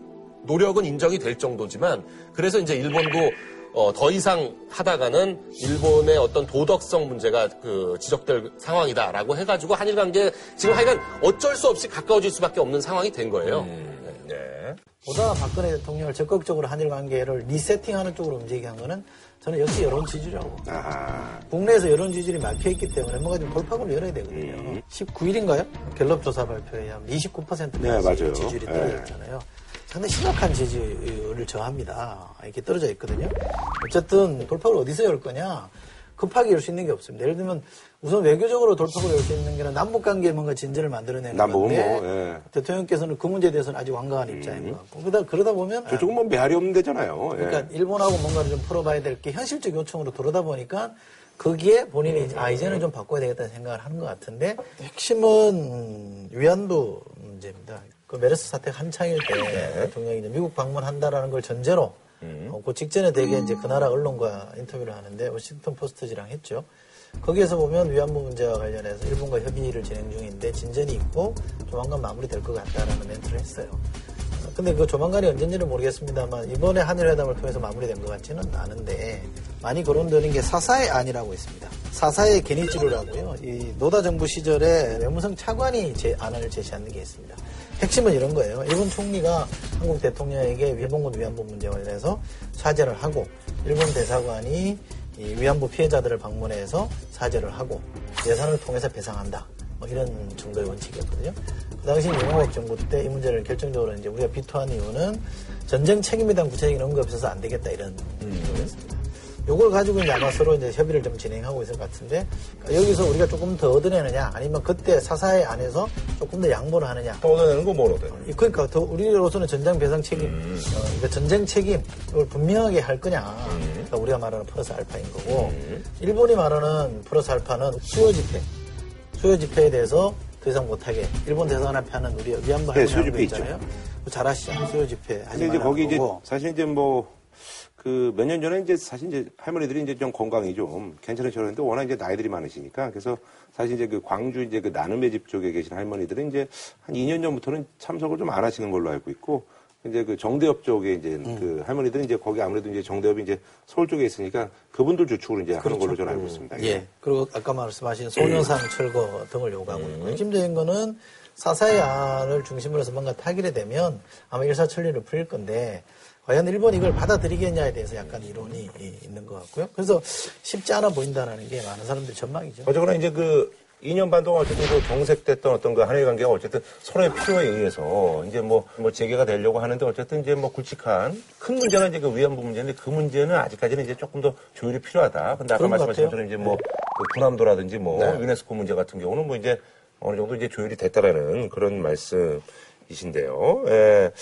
노력은 인정이 될 정도지만 그래서 이제 일본도 어, 더 이상 하다가는 일본의 어떤 도덕성 문제가 그 지적될 상황이다라고 해가지고 한일 관계 지금 하여간 어쩔 수 없이 가까워질 수밖에 없는 상황이 된 거예요. 네. 보다 박근혜 대통령을 적극적으로 한일 관계를 리세팅하는 쪽으로 움직이게 한 거는 저는 역시 여론 지지라고. 아, 국내에서 여론 지지율이 막혀있기 때문에 뭔가 좀 돌파구를 열어야 되거든요. 19일인가요? 갤럽 조사 발표에 의하면 29%까지 네, 맞아요. 지지율이 네. 떨어졌잖아요. 상당히 심각한 지지율을 저합니다. 이렇게 떨어져 있거든요. 어쨌든 돌파구를 어디서 열 거냐? 급하게 열 수 있는 게 없습니다. 예를 들면 우선 외교적으로 돌파구를 열 수 있는 게 남북 관계에 뭔가 진전을 만들어내는 남북은 건데 뭐, 예. 대통령께서는 그 문제에 대해서는 아직 완강한 입장인 것 같고 그러다, 그러다 보면 저쪽은 뭐 메아리 없는 데잖아요. 예. 그러니까 일본하고 뭔가를 좀 풀어봐야 될 게 현실적 요청으로 들어오다 보니까 거기에 본인이 이제 아 이제는 좀 바꿔야 되겠다는 생각을 하는 것 같은데 핵심은 음, 위안부 문제입니다. 그 메르스 사태 한창일 때 대통령이 이제 미국 방문한다라는 걸 전제로 어, 그 직전에 되게 이제 그 나라 언론과 인터뷰를 하는데 워싱턴 포스트지랑 했죠. 거기에서 보면 위안부 문제와 관련해서 일본과 협의를 진행 중인데 진전이 있고 조만간 마무리될 것 같다라는 멘트를 했어요. 어, 근데 그 조만간이 언젠지는 모르겠습니다만 이번에 한일 회담을 통해서 마무리된 것 같지는 않은데 많이 거론되는 게 사사의 안이라고 있습니다. 사사의 게니츠루라고요. 이 노다 정부 시절에 외무성 차관이 제 안을 제시한 게 있습니다. 핵심은 이런 거예요. 일본 총리가 한국 대통령에게 일본군 위안부 문제와 관련해서 사죄를 하고 일본 대사관이 이 위안부 피해자들을 방문해서 사죄를 하고 예산을 통해서 배상한다. 뭐 이런 정도의 원칙이었거든요. 그 당시 윤석열 정부 때 이 문제를 결정적으로 이제 우리가 비토한 이유는 전쟁 책임에 대한 구체적인 언급이 없어서 안 되겠다 이런 거였습니다. 요걸 가지고 이제 아마 서로 이제 협의를 좀 진행하고 있을 것 같은데 여기서 우리가 조금 더 얻어내느냐 아니면 그때 사사의 안에서 조금 더 양보를 하느냐 또 얻어내는 건뭘 얻어요? 이- 그러니까 더 우리로서는 전장 배상 책임, 어, 그러니까 전쟁 책임 이걸 분명하게 할 거냐. 그러니까 우리가 말하는 플러스 알파인 거고 일본이 말하는 플러스 알파는 수요 집회, 수요 집회에 대해서 더 이상 못하게 일본 대사관 앞에 하는 우리 위안부 네, 수요 거 집회 있잖아요. 그거 잘하시죠. 수요 집회 하지 근데 이제 거기 이제. 사실 이제 뭐 그 몇 년 전에 이제 사실 이제 할머니들이 이제 좀 건강이 좀 괜찮으셨는데 워낙 이제 나이들이 많으시니까 그래서 사실 이제 그 광주 이제 그 나눔의 집 쪽에 계신 할머니들은 이제 한 2년 전부터는 참석을 좀 안 하시는 걸로 알고 있고 이제 그 정대협 쪽에 이제 음. 그 할머니들은 이제 거기 아무래도 이제 정대협이 이제 서울 쪽에 있으니까 그분들 주축으로 이제 하는 걸로 저는 알고 있습니다. 예. 그리고 아까 말씀하신 소녀상 철거 등을 요구하고 있고 핵심적인 거는 사사의 안을 중심으로 해서 뭔가 타결이 되면 아마 일사천리를 풀릴 건데 과연 일본이 이걸 받아들이겠냐에 대해서 약간 이론이 있는 것 같고요. 그래서 쉽지 않아 보인다는 게 많은 사람들의 전망이죠. 어쨌거나 이제 그 2년 반 동안 어쨌든 그 경색됐던 어떤 그 한일 관계가 어쨌든 서로의 필요에 의해서 이제 뭐, 뭐 재개가 되려고 하는데 어쨌든 이제 뭐 굵직한 큰 문제는 이제 그 위안부 문제인데 그 문제는 아직까지는 이제 조금 더 조율이 필요하다. 근데 아까 말씀하신. 것처럼 이제 뭐 그 군함도라든지 뭐 유네스코 문제 같은 경우는 뭐 이제 어느 정도 이제 조율이 됐다라는 그런 말씀이신데요. 예.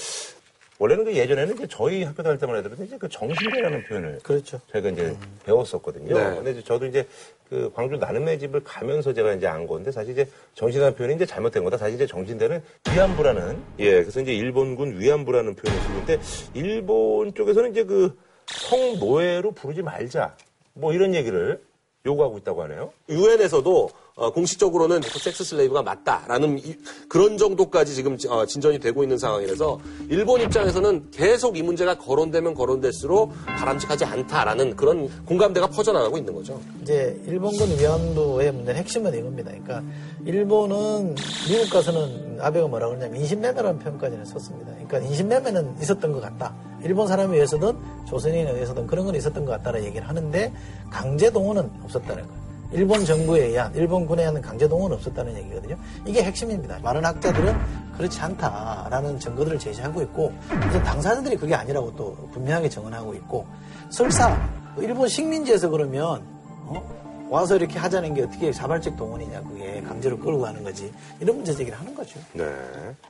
원래는 그 예전에는 이제 저희 학교 다닐 때만 해도 이제 그 정신대라는 표현을 그렇죠. 저희가 이제 배웠었거든요. 네. 근데 이제 저도 이제 그 광주 나눔의 집을 가면서 제가 이제 안 건데 사실 이제 정신이라는 표현이 이제 잘못된 거다. 사실 이제 정신대는 위안부라는 예, 그래서 이제 일본군 위안부라는 표현을 쓰는데 일본 쪽에서는 이제 그 성노예로 부르지 말자. 뭐 이런 얘기를 요구하고 있다고 하네요. 유엔에서도 어, 공식적으로는 섹스 슬레이브가 맞다라는 이- 그런 정도까지 지금 어, 진전이 되고 있는 상황이라서 일본 입장에서는 계속 이 문제가 거론되면 거론될수록 바람직하지 않다라는 그런 공감대가 퍼져나가고 있는 거죠. 이제 일본군 위안부의 문제는 핵심은 이겁니다. 그러니까 일본은 미국 가서는 아베가 뭐라고 그러냐면 인신매매라는 표현까지는 썼습니다. 그러니까 인신매매는 있었던 것 같다. 일본 사람에 의해서든 조선인에 의해서든 그런 건 있었던 것 같다는 얘기를 하는데 강제 동원은 없었다는 거예요. 일본 정부에 의한 일본 군에 의한 강제 동원은 없었다는 얘기거든요. 이게 핵심입니다. 많은 학자들은 그렇지 않다라는 증거들을 제시하고 있고 그래서 당사자들이 그게 아니라고 또 분명하게 정언하고 있고 설사 일본 식민지에서 그러면 어? 와서 이렇게 하자는 게 어떻게 자발적 동원이냐 그게 강제로 끌고 가는 거지 이런 문제 제기를 하는 거죠. 네.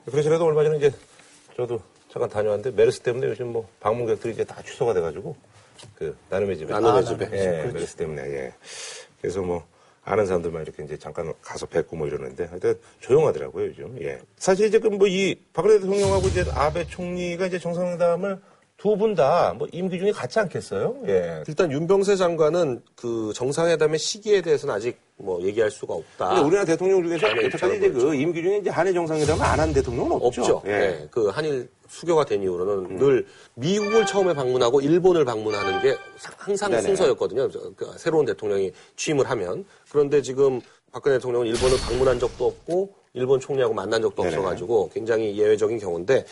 그러시라도 얼마 전에 이제 저도 잠깐 다녀왔는데 메르스 때문에 요즘 뭐 방문객들이 이제 다 취소가 돼가지고 그 나눔의 집에 나눔의 아, 집에. 예, 메르스 때문에 예. 그래서 뭐 아는 사람들만 이렇게 이제 잠깐 가서 뵙고 뭐 이러는데 하여튼 조용하더라고요 요즘. 예. 사실 이제 그 뭐 이 박근혜 대통령하고 이제 아베 총리가 이제 정상회담을 두 분 다 뭐 임기 중에 같지 않겠어요? 예. 일단 윤병세 장관은 그 정상회담의 시기에 대해서는 아직 뭐 얘기할 수가 없다. 근데 우리나라 대통령 중에서 아. 네, 여태까지 이제 그 임기 중에 이제 한일 정상회담을 안 한 대통령은 없죠. 없죠. 예. 네, 그 한일 수교가 된 이후로는 늘 미국을 처음에 방문하고 일본을 방문하는 게 사- 항상 네네. 순서였거든요. 저- 그 새로운 대통령이 취임을 하면. 그런데 지금 박근혜 대통령은 일본을 방문한 적도 없고 일본 총리하고 만난 적도 네네. 없어가지고 굉장히 예외적인 경우인데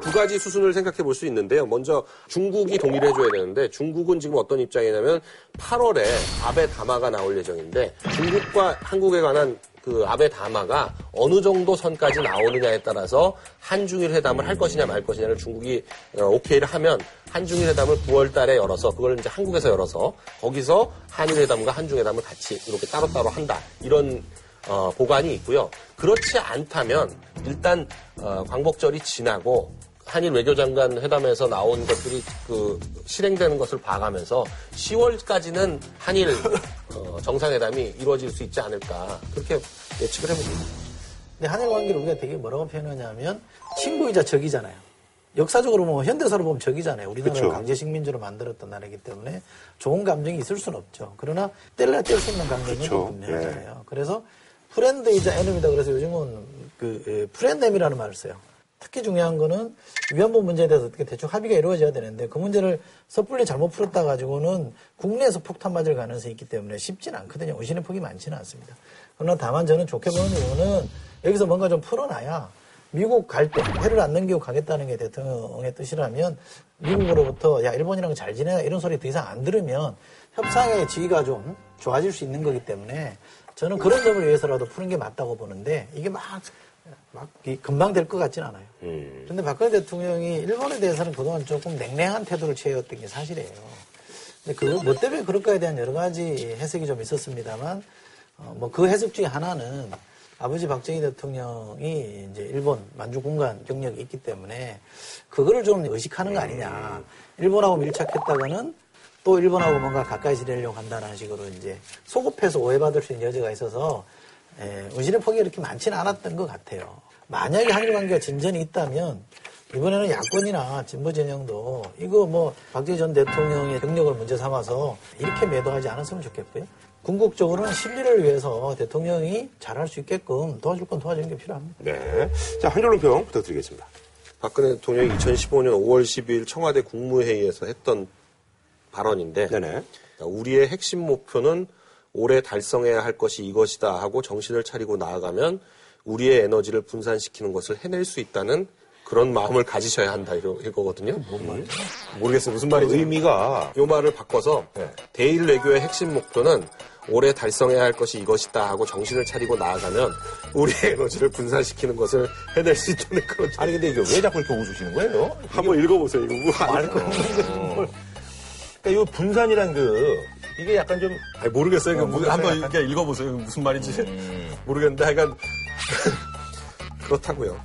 두 가지 수순을 생각해 볼 수 있는데요. 먼저 중국이 동의를 해줘야 되는데 중국은 지금 어떤 입장이냐면 8월에 아베 담화가 나올 예정인데 중국과 한국에 관한 그 아베 담화가 어느 정도 선까지 나오느냐에 따라서 한중일 회담을 할 것이냐 말 것이냐를 중국이 어, 오케이를 하면 한중일 회담을 9월 달에 열어서 그걸 이제 한국에서 열어서 거기서 한일 회담과 한중 회담을 같이 이렇게 따로따로 한다. 이런 어, 보관이 있고요. 그렇지 않다면 일단 어, 광복절이 지나고 한일 외교장관 회담에서 나온 것들이 그 실행되는 것을 봐가면서 10월까지는 한일 어, 정상회담이 이루어질 수 있지 않을까 그렇게 예측을 해봅니다. 근데 한일 관계를 우리가 되게 뭐라고 표현하냐면 친구이자 적이잖아요. 역사적으로 뭐 현대사로 보면 적이잖아요. 우리나라를 그쵸. 강제 식민지로 만들었던 나라이기 때문에 좋은 감정이 있을 수는 없죠. 그러나 뗄래야 뗄 수 없는 감정은 그쵸. 좀 분명하잖아요. 그래서 friend이자 enemy다 그래서 요즘은 그 예, frenemy라는 말을 써요. 특히 중요한 거는 위안부 문제에 대해서 어떻게 대충 합의가 이루어져야 되는데 그 문제를 섣불리 잘못 풀었다 가지고는 국내에서 폭탄 맞을 가능성이 있기 때문에 쉽지는 않거든요. 의심의 폭이 많지는 않습니다. 그러나 다만 저는 좋게 보는 이유는 여기서 뭔가 좀 풀어놔야 미국 갈 때 해를 안 넘기고 가겠다는 게 대통령의 뜻이라면 미국으로부터 야 일본이랑 잘 지내라 이런 소리 더 이상 안 들으면 협상의 지위가 좀 좋아질 수 있는 거기 때문에 저는 그런 점을 위해서라도 푸는 게 맞다고 보는데 이게 막, 막 이- 금방 될 것 같진 않아요. 그런데 박근혜 대통령이 일본에 대해서는 그동안 조금 냉랭한 태도를 취해왔던 게 사실이에요. 근데 그, 뭐 때문에 그럴까에 대한 여러 가지 해석이 좀 있었습니다만, 어, 뭐 그 해석 중에 하나는 아버지 박정희 대통령이 이제 일본 만주 공간 경력이 있기 때문에 그거를 좀 의식하는 거 아니냐. 일본하고 밀착했다가는 또 일본하고 뭔가 가까이 지내려고 한다는 식으로 이제 소급해서 오해받을 수 있는 여지가 있어서 예, 의심의 폭이 그렇게 많지는 않았던 것 같아요. 만약에 한일 관계가 진전이 있다면 이번에는 야권이나 진보 진영도 이거 뭐 박정희 전 대통령의 경력을 문제 삼아서 이렇게 매도하지 않았으면 좋겠고요. 궁극적으로는 실리를 위해서 대통령이 잘할 수 있게끔 도와줄 건 도와주는 게 필요합니다. 네. 자, 한 줄로 평 부탁드리겠습니다. 박근혜 대통령이 2015년 5월 12일 청와대 국무회의에서 했던 발언인데 네네. 그러니까 우리의 핵심 목표는 올해 달성해야 할 것이 이것이다 하고 정신을 차리고 나아가면 우리의 에너지를 분산시키는 것을 해낼 수 있다는 그런 마음을 가지셔야 한다 이거, 이거거든요. 뭔 말이죠? 모르겠어요. 무슨 말인지. 의미가 요 말을 바꿔서 네. 대일 외교의 핵심 목표는 올해 달성해야 할 것이 이것이다 하고 정신을 차리고 나아가면 우리의 에너지를 분산시키는 것을 해낼 수 있다는 그런 아니 근데 이게 왜 자꾸 이렇게 웃으시는 거예요? 한번 읽어보세요. 이거 뭐말 그러니까 이 분산이란 그 이게 약간 좀 아니, 모르겠어요. 어, 무- 모르겠어요. 한번 약간- 이렇게 읽어보세요. 무슨 말인지 모르겠는데 하여간 그렇다고요.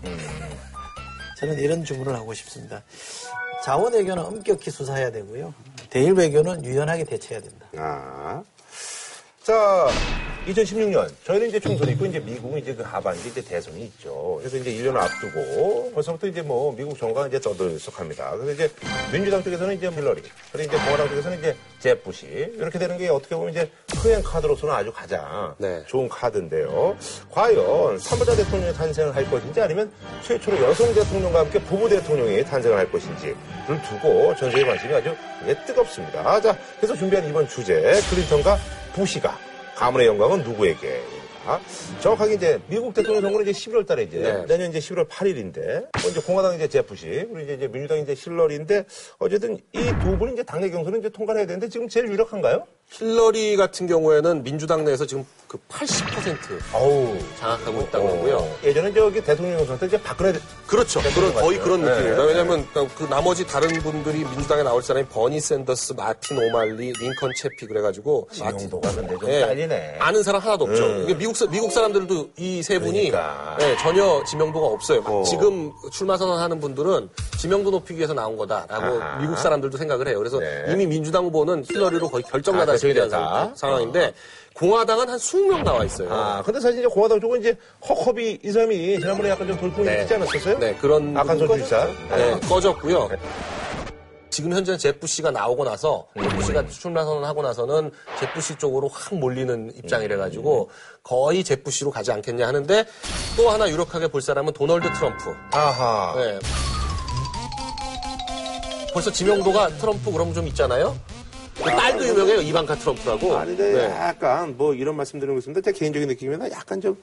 저는 이런 주문을 하고 싶습니다. 자원 외교는 엄격히 수사해야 되고요. 대일 외교는 유연하게 대처해야 된다. 아. 자, 2016년 저희는 이제 총선이 있고 이제 미국은 이제 그 하반기 이제 대선이 있죠. 그래서 이제 1년 앞두고 벌써부터 이제 뭐 미국 정가가 이제 떠들썩합니다. 그래서 이제 민주당 쪽에서는 이제 힐러리, 그리고 이제 공화당 쪽에서는 이제 제부시 이렇게 되는 게 어떻게 보면 이제 흥행 카드로서는 아주 가장 네. 좋은 카드인데요. 과연 3부자 대통령이 탄생을 할 것인지 아니면 최초로 여성 대통령과 함께 부부 대통령이 탄생을 할 것인지를 두고 전 세계 관심이 아주 예, 뜨겁습니다. 자, 그래서 준비한 이번 주제 클린턴과 부시가 가문의 영광은 누구에게? 정확하게 이제 미국 대통령 선거는 이제 11월 달에 이제 네. 내년 이제 11월 8일인데 이제 공화당 이제 제프시 그리고 이제, 민주당 이제 힐러리인데 어쨌든 이 두 분이 이제 당내 경선을 이제 통과해야 되는데 지금 제일 유력한가요? 힐러리 같은 경우에는 민주당 내에서 지금 그 80% 어우 장악하고 있다고 하고요. 예전에 저기 대통령 선거 때 이제 박근혜 대- 그렇죠. 그런 거의. 그런 네. 느낌입니다. 왜냐하면 그 나머지 다른 분들이 민주당에 나올 사람이 버니 샌더스, 마틴 오말리, 링컨 채피 그래가지고 지명도가 근데 좀 예, 딸리네. 아는 사람 하나도 없죠. 음. 미국 사- 미국 사람들도 이 세 분이 그러니까. 예, 전혀 지명도가 없어요. 어. 지금 출마 선언하는 분들은 지명도 높이기 위해서 나온 거다라고 아하. 미국 사람들도 생각을 해요. 그래서 네. 이미 민주당 후보는 힐러리로 거의 아, 결정나다시피. 상황- 상황인데 공화당은 한 20명 나와 있어요. 아, 근데 사실 이제 공화당 쪽은 이제 허커비 이 사람이 지난번에 약간 좀 돌풍이 네. 있지 않았었어요? 네, 그런 부분 출산. 네, 꺼졌고요. 지금 현재 제프 씨가 나오고 나서 제프 씨가 출마 선언하고 나서는 제프 씨 쪽으로 확 몰리는 입장이래 가지고 거의 제프 씨로 가지 않겠냐 하는데 또 하나 유력하게 볼 사람은 도널드 트럼프. 아하. 네. 벌써 지명도가 트럼프 그럼 좀 있잖아요. 그 딸도 유명해요 이방카 트럼프라고. 아니, 근데 네. 약간 뭐 이런 말씀 드리고 있습니다. 제 개인적인 느낌이면 약간 좀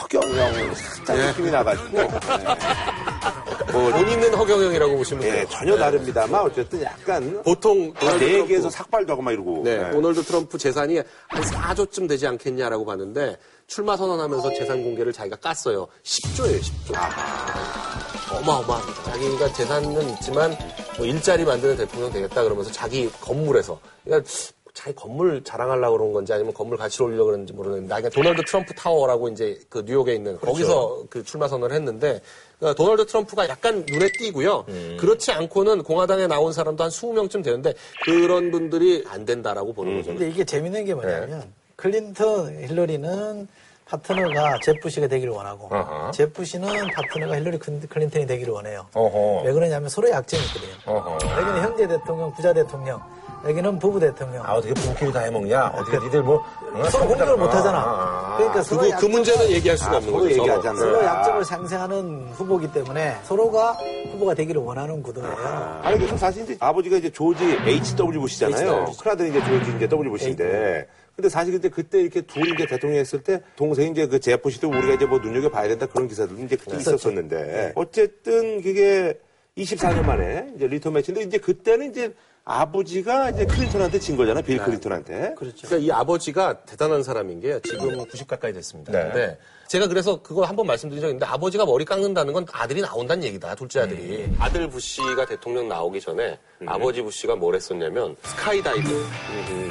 허경영 살짝 예. 느낌이 나가지고. 네. 뭐, 본인은 허경영이라고 보시면 돼요. 예, 전혀 다릅니다만 어쨌든 약간 보통 도널드 네 트럼프 개에서 삭발도 하고 막 이러고. 네, 예. 도널드 트럼프 재산이 한 4조쯤 되지 않겠냐라고 봤는데 출마 선언하면서 재산 공개를 자기가 깠어요. 10조예요, 10조. 어마어마합니다. 자기가 재산은 있지만 뭐 일자리 만드는 대통령 되겠다 그러면서 자기 건물에서 그러니까 자기 건물 자랑하려고 그런 건지 아니면 건물 가치를 올리려고 그러는지 모르겠는데 나가 도널드 트럼프 타워라고 이제 그 뉴욕에 있는 거기서 그 출마 선언을 했는데 그러니까 도널드 트럼프가 약간 눈에 띄고요. 그렇지 않고는 공화당에 나온 사람도 한 20명쯤 되는데 그런 분들이 안 된다라고 보는 거죠. 근데 이게 재밌는 게 뭐냐면 클린턴, 힐러리는 파트너가 젭 부시가 되기를 원하고 어허. 젭 부시는 파트너가 힐러리 클린- 클린턴이 되기를 원해요. 어허. 왜 그러냐면 서로의 약점이 있거든요. 어허. 여기는 형제 대통령, 부자 대통령, 여기는 부부 대통령. 아, 어떻게 부부끼리 다 해먹냐? 어떻게 니들 뭐. 어, 서로 공격을 못 아, 하잖아. 아, 아. 그러니까 서로 그, 그 문제는 얘기할 수가 아, 없는 거죠. 얘기하지 않는 서로 거야. 약점을 상쇄하는 후보기 때문에 서로가 후보가 되기를 원하는 구도예요. 아니, 그래서 사실 이제 아버지가 이제 조지 H.W. 부시잖아요. 큰아들이 이제 조지 이제 W. 부시인데. 근데 사실 근데 그때 이렇게 둘이 이제 대통령 했을 때 동생이 이제 그 젭 부시도 우리가 이제 뭐 눈여겨봐야 된다 그런 기사들도 이제 그때 있었었는데. 어쨌든 그게 24년 만에 이제 리턴 매치인데 이제 그때는 이제 아버지가 이제 클린턴한테 진 거잖아. 빌 클린턴한테. 그렇죠. 그러니까 이 아버지가 대단한 사람인 게요. 지금 90 가까이 됐습니다. 네. 근데 제가 그래서 그거 한 번 말씀드린 적이 있는데 아버지가 머리 깎는다는 건 아들이 나온다는 얘기다. 둘째 아들이. 아들 부시가 대통령 나오기 전에 아버지 부시가 뭘 했었냐면 스카이다이빙.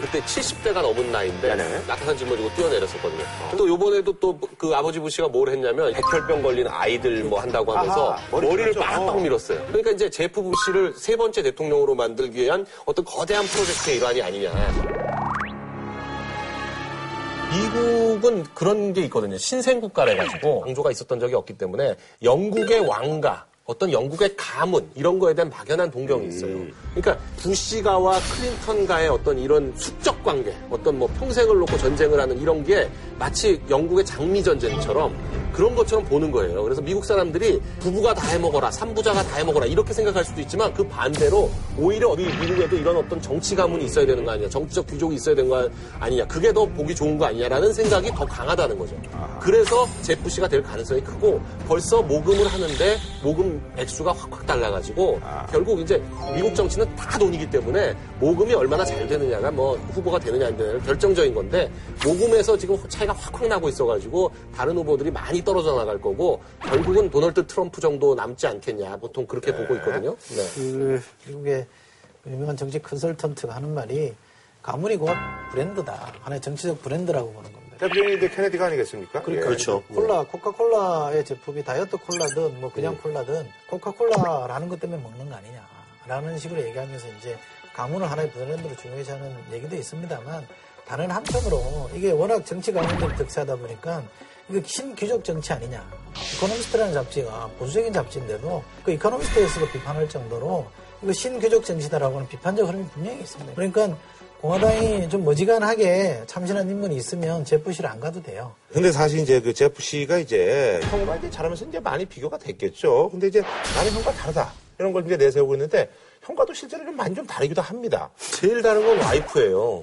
그때 70대가 넘은 나이인데 낙하산 짊어지고 뛰어내렸었거든요. 또 요번에도 또 그 아버지 부시가 뭘 했냐면 백혈병 걸린 아이들 뭐 한다고 하면서 아하, 머리 머리를. 빡빡 어. 밀었어요. 그러니까 이제 젭 부시를 세 번째 대통령으로 만들기 위한 어떤 거대한 프로젝트의 일환이 아니냐. 미국은 그런 게 있거든요. 신생국가래 가지고 왕조가 있었던 적이 없기 때문에 영국의 왕가, 어떤 영국의 가문 이런 거에 대한 막연한 동경이 있어요. 그러니까 부시가와 클린턴가의 어떤 이런 수적 관계, 어떤 뭐 평생을 놓고 전쟁을 하는 이런 게 마치 영국의 장미 전쟁처럼 그런 것처럼 보는 거예요. 그래서 미국 사람들이 부부가 다 해먹어라, 삼부자가 다 해먹어라 이렇게 생각할 수도 있지만 그 반대로 오히려 우리 미국에도 이런 어떤 정치 가문이 있어야 되는 거 아니냐, 정치적 귀족이 있어야 되는 거 아니냐, 그게 더 보기 좋은 거 아니냐라는 생각이 더 강하다는 거죠. 그래서 제프 씨가 될 가능성이 크고 벌써 모금을 하는데 모금 액수가 확확 달라가지고 결국 이제 미국 정치는 다 돈이기 때문에 모금이 얼마나 잘 되느냐가 뭐 후보가 되느냐 안 되느냐 결정적인 건데 모금에서 지금 차이 가 확확 나고 있어가지고 다른 후보들이 많이 떨어져 나갈 거고 결국은 도널드 트럼프 정도 남지 않겠냐 보통 그렇게 보고 있거든요. 네. 그 미국의 유명한 정치 컨설턴트가 하는 말이 가문이 곧 브랜드다. 하나의 정치적 브랜드라고 보는 겁니다. 대표님이 이제 케네디가 아니겠습니까? 예. 그렇죠. 콜라, 코카콜라의 제품이 다이어트 콜라든 뭐 그냥 콜라든 코카콜라라는 것 때문에 먹는 거 아니냐라는 식으로 얘기하면서 이제 가문을 하나의 브랜드로 중요시하는 얘기도 있습니다만 다른 한편으로 이게 워낙 정치 관련들이 득세하다 보니까 이거 신규적 정치 아니냐. 이코노미스트라는 잡지가 보수적인 잡지인데도 그 이코노미스트에서도 비판할 정도로 이거 신귀족 정치다라고는 비판적 흐름이 분명히 있습니다. 그러니까 공화당이 좀 어지간하게 참신한 인물이 있으면 제프시를 안 가도 돼요. 근데 사실 이제 그 제프 씨가 이제 형과 이제 잘하면서 이제 많이 비교가 됐겠죠. 근데 이제 나는 형과 다르다. 이런 걸 이제 내세우고 있는데 형과도 실제로 좀 많이 좀 다르기도 합니다. 제일 다른 건 와이프예요.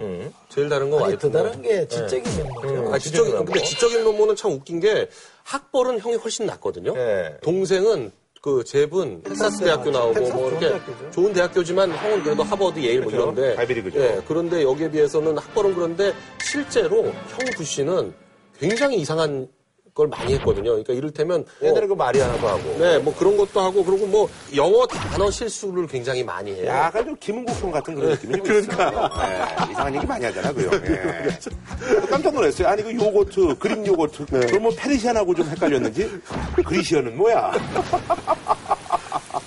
제일 다른 건 와이프. 더 다른 게 지적인 면모죠. 아, 지적인, 근데 지적인 면모는 참 웃긴 게 학벌은 형이 훨씬 낫거든요. 네. 동생은 그 잽은 텍사스 대학교 나오고 텍사스 뭐 이렇게 대학교죠. 좋은 대학교지만 형은 그래도 하버드 예일 뭐 그렇죠. 이런데 아이비리그죠. 예, 그런데 여기에 비해서는 학벌은 그런데 실제로 형 부시는 굉장히 이상한 걸 많이 했거든요. 그러니까 이를테면 뭐 옛날에 그 마리아나도 하고. 네, 뭐 그런 것도 하고 그리고 뭐 영어 단어 실수를 굉장히 많이 해요. 약간 좀 김은국 형 같은 그런 느낌이 좀 그러니까. 이상한 얘기 많이 하잖아, 그 형. 예. 깜짝 놀랐어요. 아니, 그 요거트, 그릭 요거트. 그럼 뭐 Persian하고 좀 헷갈렸는지 Grecian은 뭐야?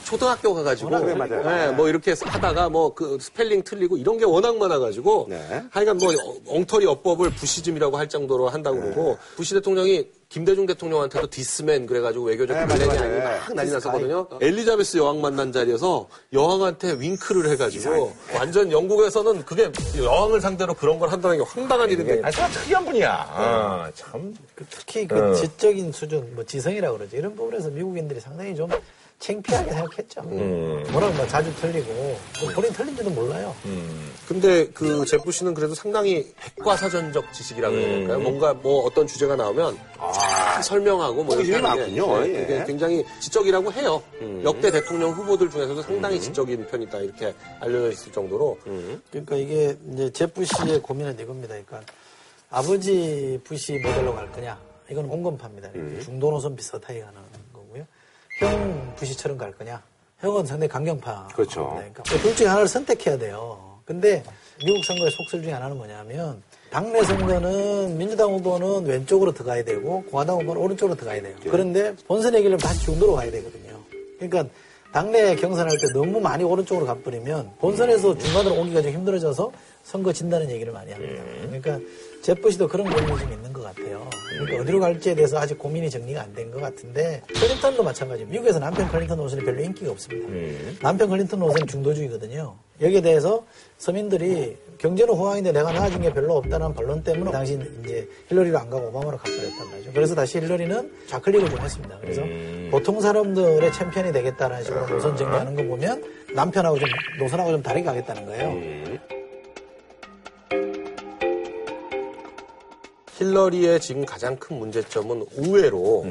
초등학교 가가지고 그래, 맞아요. 네, 뭐 이렇게 하다가 뭐 그 스펠링 틀리고 이런 게 워낙 많아가지고 네. 하여간 뭐 엉터리 어법을 Bushism이라고 할 정도로 한다고 그러고 부시 대통령이 김대중 대통령한테도 this man 그래가지고 외교적 네, 블랙이 맞아요, 아니고. 막 난리 났었거든요. 엘리자베스 여왕 만난 자리에서 여왕한테 윙크를 해가지고 완전 영국에서는 그게 여왕을 상대로 그런 걸 한다는 게 황당한 일인데 아, 참 특이한 분이야. 아, 참. 그 특히 그 지적인 수준, 뭐 지성이라고 그러죠. 이런 부분에서 미국인들이 상당히 좀 창피하게 생각했죠. 뭐라고 뭐 자주 틀리고 뭐 본인 틀린지도 몰라요. 근데 그 제프 씨는 그래도 상당히 백과사전적 지식이라고 해야 될까요? 뭔가 뭐 어떤 주제가 나오면 잘 설명하고 뭐 호기심이 이렇게 하는 게 많군요. 네, 예. 이게 굉장히 지적이라고 해요. 역대 대통령 후보들 중에서도 상당히 지적인 편이다 이렇게 알려져 있을 정도로 그러니까 이게 이제 제프 씨의 고민은 이겁니다. 그러니까 아버지 부시 모델로 갈 거냐? 이건 온건파입니다. 중도 노선 비슷하게 가는 거고요. 형 부시처럼 갈 거냐? 형은 상당히 강경파. 그렇죠. 그러니까 둘 중에 하나를 선택해야 돼요. 근데 미국 선거의 속설 중에 하나는 뭐냐면 당내 선거는 민주당 후보는 왼쪽으로 들어가야 되고 공화당 후보는 오른쪽으로 들어가야 돼요. 그런데 본선 얘기를 다시 중도로 가야 되거든요. 그러니까 당내 경선할 때 너무 많이 오른쪽으로 가버리면 본선에서 중간으로 오기가 좀 힘들어져서 선거 진다는 얘기를 많이 합니다. 그러니까 제프 씨도 그런 고민이 좀 있는 것 같아요. 그러니까 어디로 갈지에 대해서 아직 고민이 정리가 안 된 것 같은데 클린턴도 마찬가지입니다. 미국에서 남편 클린턴 노선이 별로 인기가 없습니다. 남편 클린턴 노선은 중도주의거든요. 여기에 대해서 서민들이 경제는 호황인데 내가 나아진 게 별로 없다는 반론 때문에 당시 이제 힐러리로 안 가고 오바마로 가버렸단 말이죠. 그래서 다시 힐러리는 좌클릭을 좀 했습니다. 그래서 보통 사람들의 챔피언이 되겠다라는 식으로 노선 정리하는 거 보면 남편하고 좀 노선하고 좀 다르게 가겠다는 거예요. 힐러리의 지금 가장 큰 문제점은 의외로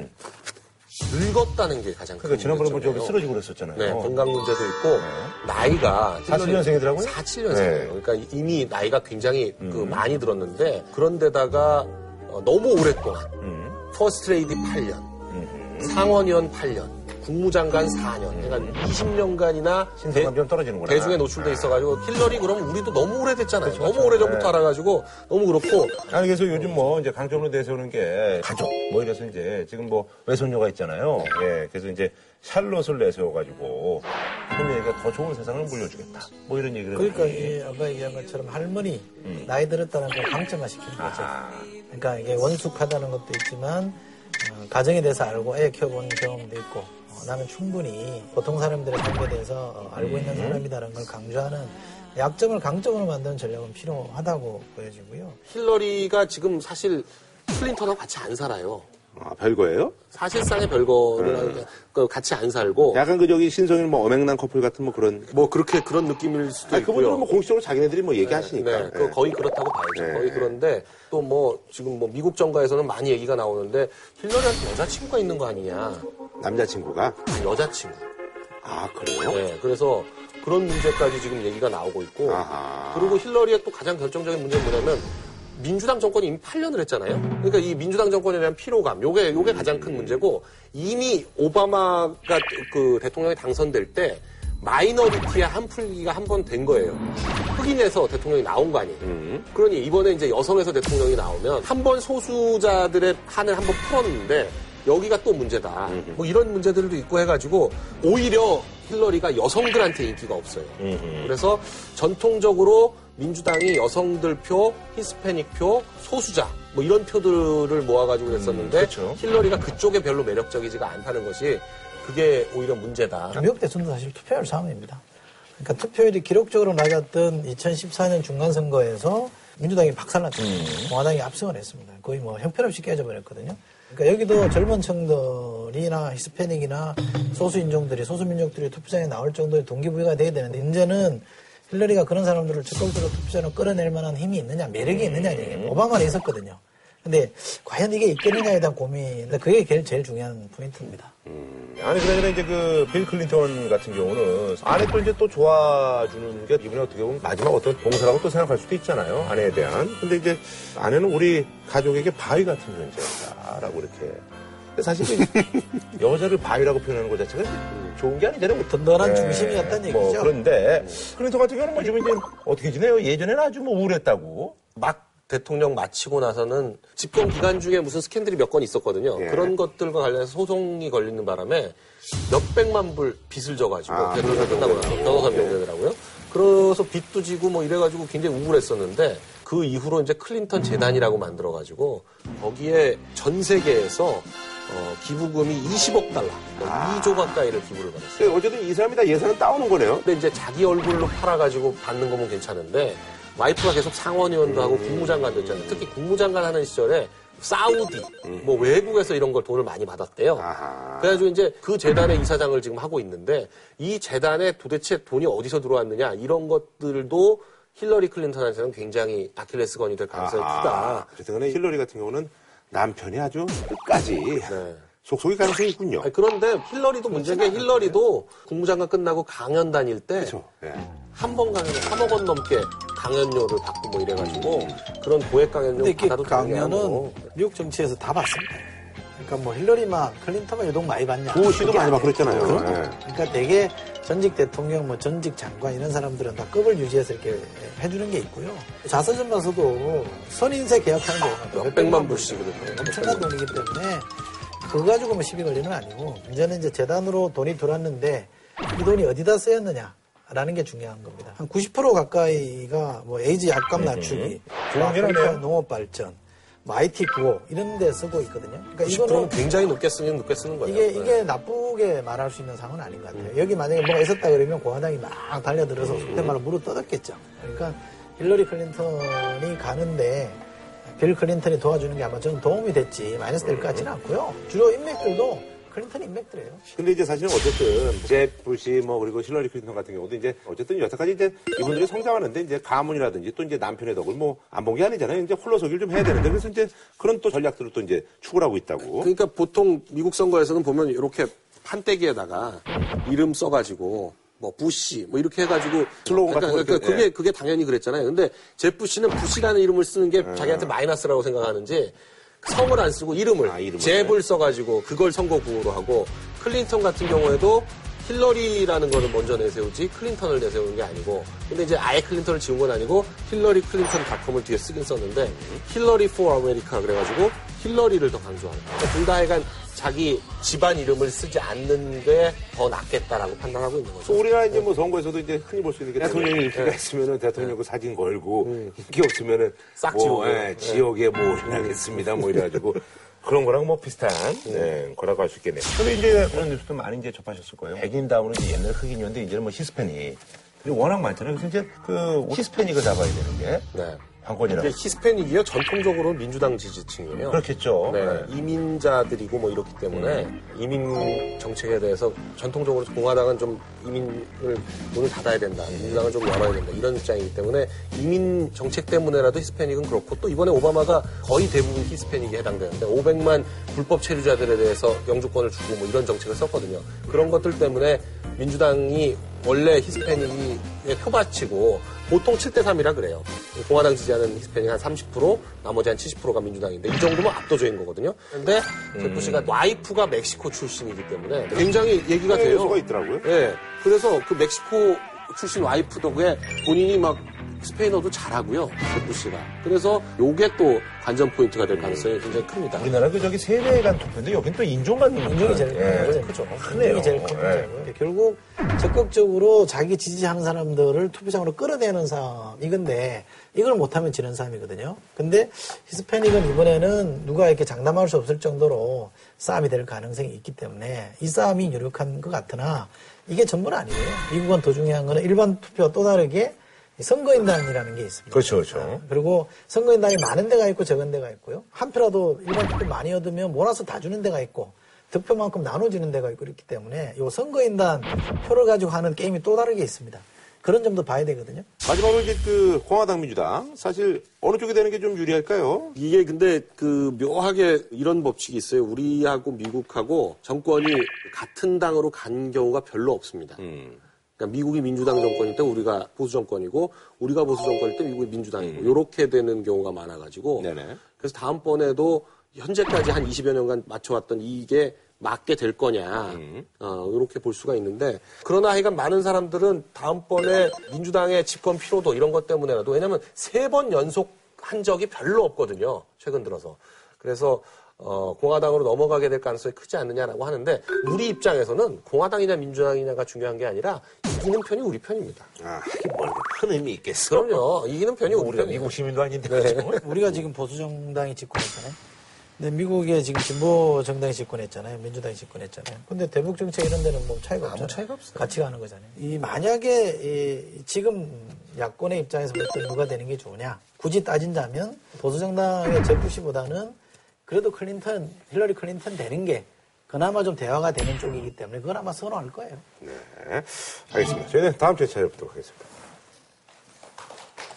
늙었다는 게 가장 큰 그러니까 지난번에 뭐. 저기 쓰러지고 그랬었잖아요. 네, 건강 문제도 있고 나이가 47년생이더라고요? 47년생이에요. 네. 그러니까 이미 나이가 굉장히 그 많이 들었는데 그런데다가 어, 너무 오랫동안 퍼스트 레이디 8년, 상원의원 8년, 국무장관 4년, 그러니까 20년간이나 신선감이 좀 떨어지는구나. 대중에 노출돼 있어가지고 힐러리 그럼 우리도 너무 오래됐잖아요. 너무 오래 전부터 네. 알아가지고 너무 그렇고 아니 그래서 요즘 뭐 이제 강점으로 내세우는 게 가족 뭐 이래서 이제 지금 뭐 외손녀가 있잖아요. 예, 그래서 이제 샬롯을 내세워가지고 손녀에게 더 좋은 세상을 물려주겠다. 뭐 이런 얘기를. 그러니까 이 아까 얘기한 것처럼 할머니 나이 들었다는 걸 강점화시키는 거죠. 아, 그러니까 이게 원숙하다는 것도 있지만 어, 가정에 대해서 알고 애 키워본 경험도 있고 어, 나는 충분히 보통 사람들의 삶에 대해서 어, 알고 있는 사람이다라는 걸 강조하는 약점을 강점으로 만드는 전략은 필요하다고 보여지고요. 힐러리가 지금 사실 클린턴하고 같이 안 살아요. 아, 별거예요? 사실상의 별거를 그 같이 안 살고 약간 그 저기 신성일 뭐 어맹난 커플 같은 뭐 그런. 뭐 그렇게 그런 느낌일 수도 아니, 있고요. 그분들은 뭐 공식적으로 자기네들이 뭐 얘기하시니까. 네, 그 거의 그렇다고 봐야죠. 네. 거의 그런데 또 뭐 지금 뭐 미국 정가에서는 많이 얘기가 나오는데 힐러리한테 여자친구가 있는 거 아니냐? 남자친구가. 아, 여자친구. 아, 그래요? 네, 그래서 그런 문제까지 지금 얘기가 나오고 있고 아하. 그리고 힐러리의 또 가장 결정적인 문제는 뭐냐면 민주당 정권이 이미 8년을 했잖아요. 그러니까 이 민주당 정권에 대한 피로감, 요게 요게 가장 큰 문제고 이미 오바마가 그 대통령이 당선될 때 마이너리티의 한풀기가 한 번 된 거예요. 흑인에서 대통령이 나온 거 아니에요. 그러니 이번에 이제 여성에서 대통령이 나오면 한 번 소수자들의 한을 한 번 풀었는데 여기가 또 문제다. 뭐 이런 문제들도 있고 해가지고 오히려 힐러리가 여성들한테 인기가 없어요. 그래서 전통적으로 민주당이 여성들 표, 히스패닉 표, 소수자 뭐 이런 표들을 모아가지고 그랬었는데 그렇죠. 힐러리가 그쪽에 별로 매력적이지가 않다는 것이 그게 오히려 문제다. 미국 대선도 사실 투표율 싸움입니다. 그러니까 투표율이 기록적으로 낮았던 2014년 중간선거에서 민주당이 박살났죠. 공화당이 압승을 했습니다. 거의 뭐 형편없이 깨져버렸거든요. 그러니까 여기도 젊은 층들이나 히스패닉이나 소수 인종들이 소수 민족들이 투표장에 나올 정도의 동기부여가 돼야 되는데 이제는 힐러리가 그런 사람들을 적극적으로 투표장으로 끌어낼 만한 힘이 있느냐 매력이 있느냐 얘기예요. 오바마는 있었거든요. 근데 과연 이게 있겠느냐에 대한 고민, 그게 제일 중요한 포인트입니다. 아니 그러니까 이제 그 빌 클린턴 같은 경우는 아내 걸 이제 또 도와주는 게 이분이 어떻게 보면 마지막 어떤 봉사라고 또 생각할 수도 있잖아요 아내에 대한. 근데 이제 아내는 우리 가족에게 바위 같은 존재다라고 이렇게. 근데 사실 그 여자를 바위라고 표현하는 것 자체가 좋은 게 아니잖아요 든든한 중심이었다는 뭐 얘기죠. 그런데 클린턴 같은 경우는 뭐 지금 이제 어떻게 지내요? 예전에는 아주 뭐 우울했다고 막 대통령 마치고 나서는 집권 기간 중에 무슨 스캔들이 몇 건 있었거든요. 예. 그런 것들과 관련해서 소송이 걸리는 바람에 몇백만 불 빚을 져가지고 아, 대통령 끝나고 나서 변호사 명되더라고요. 그래서 빚도 지고 뭐 이래가지고 굉장히 우울했었는데 그 이후로 이제 클린턴 재단이라고 만들어가지고 거기에 전 세계에서 어, 기부금이 20억 달러, 뭐 2조 가까이를 기부를 받았어요. 근데 어쨌든 이 사람이 다 예산은 따오는 거네요. 근데 이제 자기 얼굴로 팔아가지고 받는 거면 괜찮은데 와이프가 계속 상원의원도 하고 국무장관도 했잖아요. 특히 국무장관 하는 시절에 사우디, 뭐 외국에서 이런 걸 돈을 많이 받았대요. 아하. 그래가지고 이제 그 재단의 이사장을 지금 하고 있는데 이 재단에 도대체 돈이 어디서 들어왔느냐 이런 것들도 힐러리 클린턴한테는 굉장히 아킬레스건이 될 가능성이 크다. 간에 힐러리 같은 경우는 남편이 아주 끝까지 네. 속 썩일 가능성이 있군요. 아니, 그런데 힐러리도 문제인 게 힐러리도 국무장관 끝나고 강연 다닐 때 그렇죠. 예. 한번 강연에 3억 원 넘게 강연료를 받고 뭐 이래가지고 그런 고액 강연료 받아도 강연은. 미국 정치에서 다 받습니다. 그러니까 뭐 힐러리만 클린턴만 유독 많이 받냐? 부시도 그게 많이 받고. 그랬잖아요. 예. 그러니까 되게 전직 대통령, 뭐 전직 장관 이런 사람들은 다 급을 유지해서 이렇게 해주는 게 있고요. 자서전 봐서도 선인세 계약하는 경우가 몇백만 불씩 그랬거든요. 엄청난 돈이기 때문에 그거 가지고 뭐 시비 걸리는 아니고 문제는 이제 재단으로 돈이 들어왔는데 이 돈이 어디다 쓰였느냐. 라는 게 중요한 겁니다. 한 90% 가까이가 뭐 에이즈 약값 낮추기, 좋은 일 하네요. 아프리카 농업 발전, 뭐 아이티 구호 이런 데 쓰고 있거든요. 그러니까 90%는 이거는 굉장히 높게 쓰긴 높게 쓰는 거예요. 이게 네. 이게 나쁘게 말할 수 있는 상황은 아닌 것 같아요. 여기 만약에 뭐가 있었다 그러면 공화당이 막 달려들어서 속된 말로 물어 뜯었겠죠. 그러니까 힐러리 클린턴이 가는데 빌 클린턴이 도와주는 게 아마 저는 도움이 됐지 마이너스 될 것 같지는 않고요. 주로 인맥들도 클린턴 인맥들이에요. 근데 이제 사실은 어쨌든 젭 부시 뭐 그리고 힐러리 클린턴 같은 경우도 이제 어쨌든 여태까지 이제 이분들이 성장하는데 이제 가문이라든지 또 이제 남편의 덕을 뭐 안 본 게 아니잖아요. 이제 홀로서기를 좀 해야 되는데 그래서 이제 그런 또 전략들을 또 이제 추구를 하고 있다고. 그러니까 보통 미국 선거에서는 보면 이렇게 판때기에다가 이름 써가지고 뭐 부시 뭐 이렇게 해가지고 슬로건 같은 그러니까 이렇게, 그게 예. 그게 당연히 그랬잖아요. 근데 젭 부시는 부시라는 이름을 쓰는 게 자기한테 마이너스라고 생각하는지 성을 안 쓰고 이름을 아, 이름을. 써가지고 그걸 선거 구호로 하고 클린턴 같은 경우에도 힐러리라는 거를 먼저 내세우지 클린턴을 내세우는 게 아니고. 근데 이제 아예 클린턴을 지운 건 아니고 힐러리 클린턴 닷컴을 뒤에 쓰긴 썼는데 Hillary for America 그래가지고 힐러리를 더 강조하는. 그러니까 둘다 약간 자기 집안 이름을 쓰지 않는 게 더 낫겠다라고 판단하고 있는 거죠. 또 우리나라 이제 뭐 선거에서도 이제 흔히 볼 수 있는 게 대통령 인기가 있으면은 대통령 그 사진 걸고 인기 없으면은 싹 뭐, 지우고. 예, 지역에 뭐 일하겠습니다. 뭐 이래가지고 그런 거랑 뭐 비슷한 네, 거라고 할 수 있겠네요. 근데 이제 그런 뉴스도 많이 이제 접하셨을 거예요. 백인 다음으로 이제 옛날 흑인이었는데 이제는 뭐 히스패닉. 워낙 많잖아요. 그래서 이제 그 히스패닉을 잡아야 되는 게 네. 관건이라고. 히스패닉이요 전통적으로 민주당 지지층이에요. 그렇겠죠. 네, 네. 이민자들이고 뭐 이렇기 때문에 이민 정책에 대해서 전통적으로 공화당은 좀 이민을 문을 닫아야 된다. 민주당은 좀 열어야 된다. 이런 입장이기 때문에 이민 정책 때문에라도 히스패닉은 그렇고 또 이번에 오바마가 거의 대부분 히스패닉에 해당되는데 500만 불법 체류자들에 대해서 영주권을 주고 뭐 이런 정책을 썼거든요. 그런 것들 때문에 민주당이 원래 히스패닉의 표밭이고 보통 7대 3이라 그래요. 공화당 지지하는 히스패닉 한 30%, 나머지 한 70%가 민주당인데 이 정도면 압도적인 거거든요. 근데 제프 씨가 와이프가 멕시코 출신이기 때문에 굉장히 얘기가 돼요. 요소가 있더라고요. 예. 그래서 그 멕시코 출신 와이프 덕에 본인이 막 스페인어도 잘하고요. 부시가. 그래서 요게 또 관전 포인트가 될 가능성이 굉장히 큽니다. 우리나라 그 저기 세대 간 투표인데 여긴 또 인종간 인종이 제일 예, 크죠. 크죠. 인종이 제일 큰 문제고요. 결국 적극적으로 자기 지지하는 사람들을 투표장으로 끌어내는 싸움 이건데 이걸 못하면 지는 싸움이거든요. 근데 히스패닉은 이번에는 누가 이렇게 장담할 수 없을 정도로 싸움이 될 가능성이 있기 때문에 이 싸움이 유력한 것 같으나 이게 전부는 아니에요. 미국은 더 중요한 거는 일반 투표와 또 다르게 선거인단이라는 게 있습니다. 그렇죠, 그렇죠. 그리고 선거인단이 많은 데가 있고 적은 데가 있고요. 한 표라도 일반 투표 많이 얻으면 몰아서 다 주는 데가 있고 득표만큼 나눠지는 데가 있고 그렇기 때문에 이 선거인단 표를 가지고 하는 게임이 또 다르게 있습니다. 그런 점도 봐야 되거든요. 마지막으로 이제 그 공화당 민주당 사실 어느 쪽이 되는 게 좀 유리할까요? 이게 근데 그 묘하게 이런 법칙이 있어요. 우리하고 미국하고 정권이 같은 당으로 간 경우가 별로 없습니다. 그러니까 미국이 민주당 정권일 때 우리가 보수 정권이고 우리가 보수 정권일 때 미국이 민주당이고 이렇게 되는 경우가 많아가지고 네네. 그래서 다음번에도 현재까지 한 20여 년간 맞춰왔던 이게 맞게 될 거냐. 어, 이렇게 볼 수가 있는데 그러나 하여간 많은 사람들은 다음번에 민주당의 집권 피로도 이런 것 때문에라도 왜냐하면 세 번 연속 한 적이 별로 없거든요. 최근 들어서. 그래서 어, 공화당으로 넘어가게 될 가능성이 크지 않느냐라고 하는데 우리 입장에서는 공화당이냐 민주당이냐가 중요한 게 아니라 이기는 편이 우리 편입니다. 아, 이게 뭘큰 의미 있겠어. 그럼요. 이기는 편이 우리 편이에요. 미국 시민도 아닌데. 네. 그렇죠? 우리가 지금 보수 정당이 집권했잖아요. 근데 미국에 지금 진보 정당이 집권했잖아요. 민주당이 집권했잖아요. 근데 대북 정책 이런 데는 뭐 차이가 없잖아요. 차이가 없어요. 같이 가는 거잖아요. 이 만약에 이 지금 야권의 입장에서 볼 때 누가 되는 게 좋으냐? 굳이 따진다면 보수 정당의 제프시보다는 그래도 클린턴, 힐러리 클린턴 되는 게 그나마 좀 대화가 되는 쪽이기 때문에 그건 아마 선호할 거예요. 네. 알겠습니다. 저희는 다음 주에 찾아뵙도록 하겠습니다.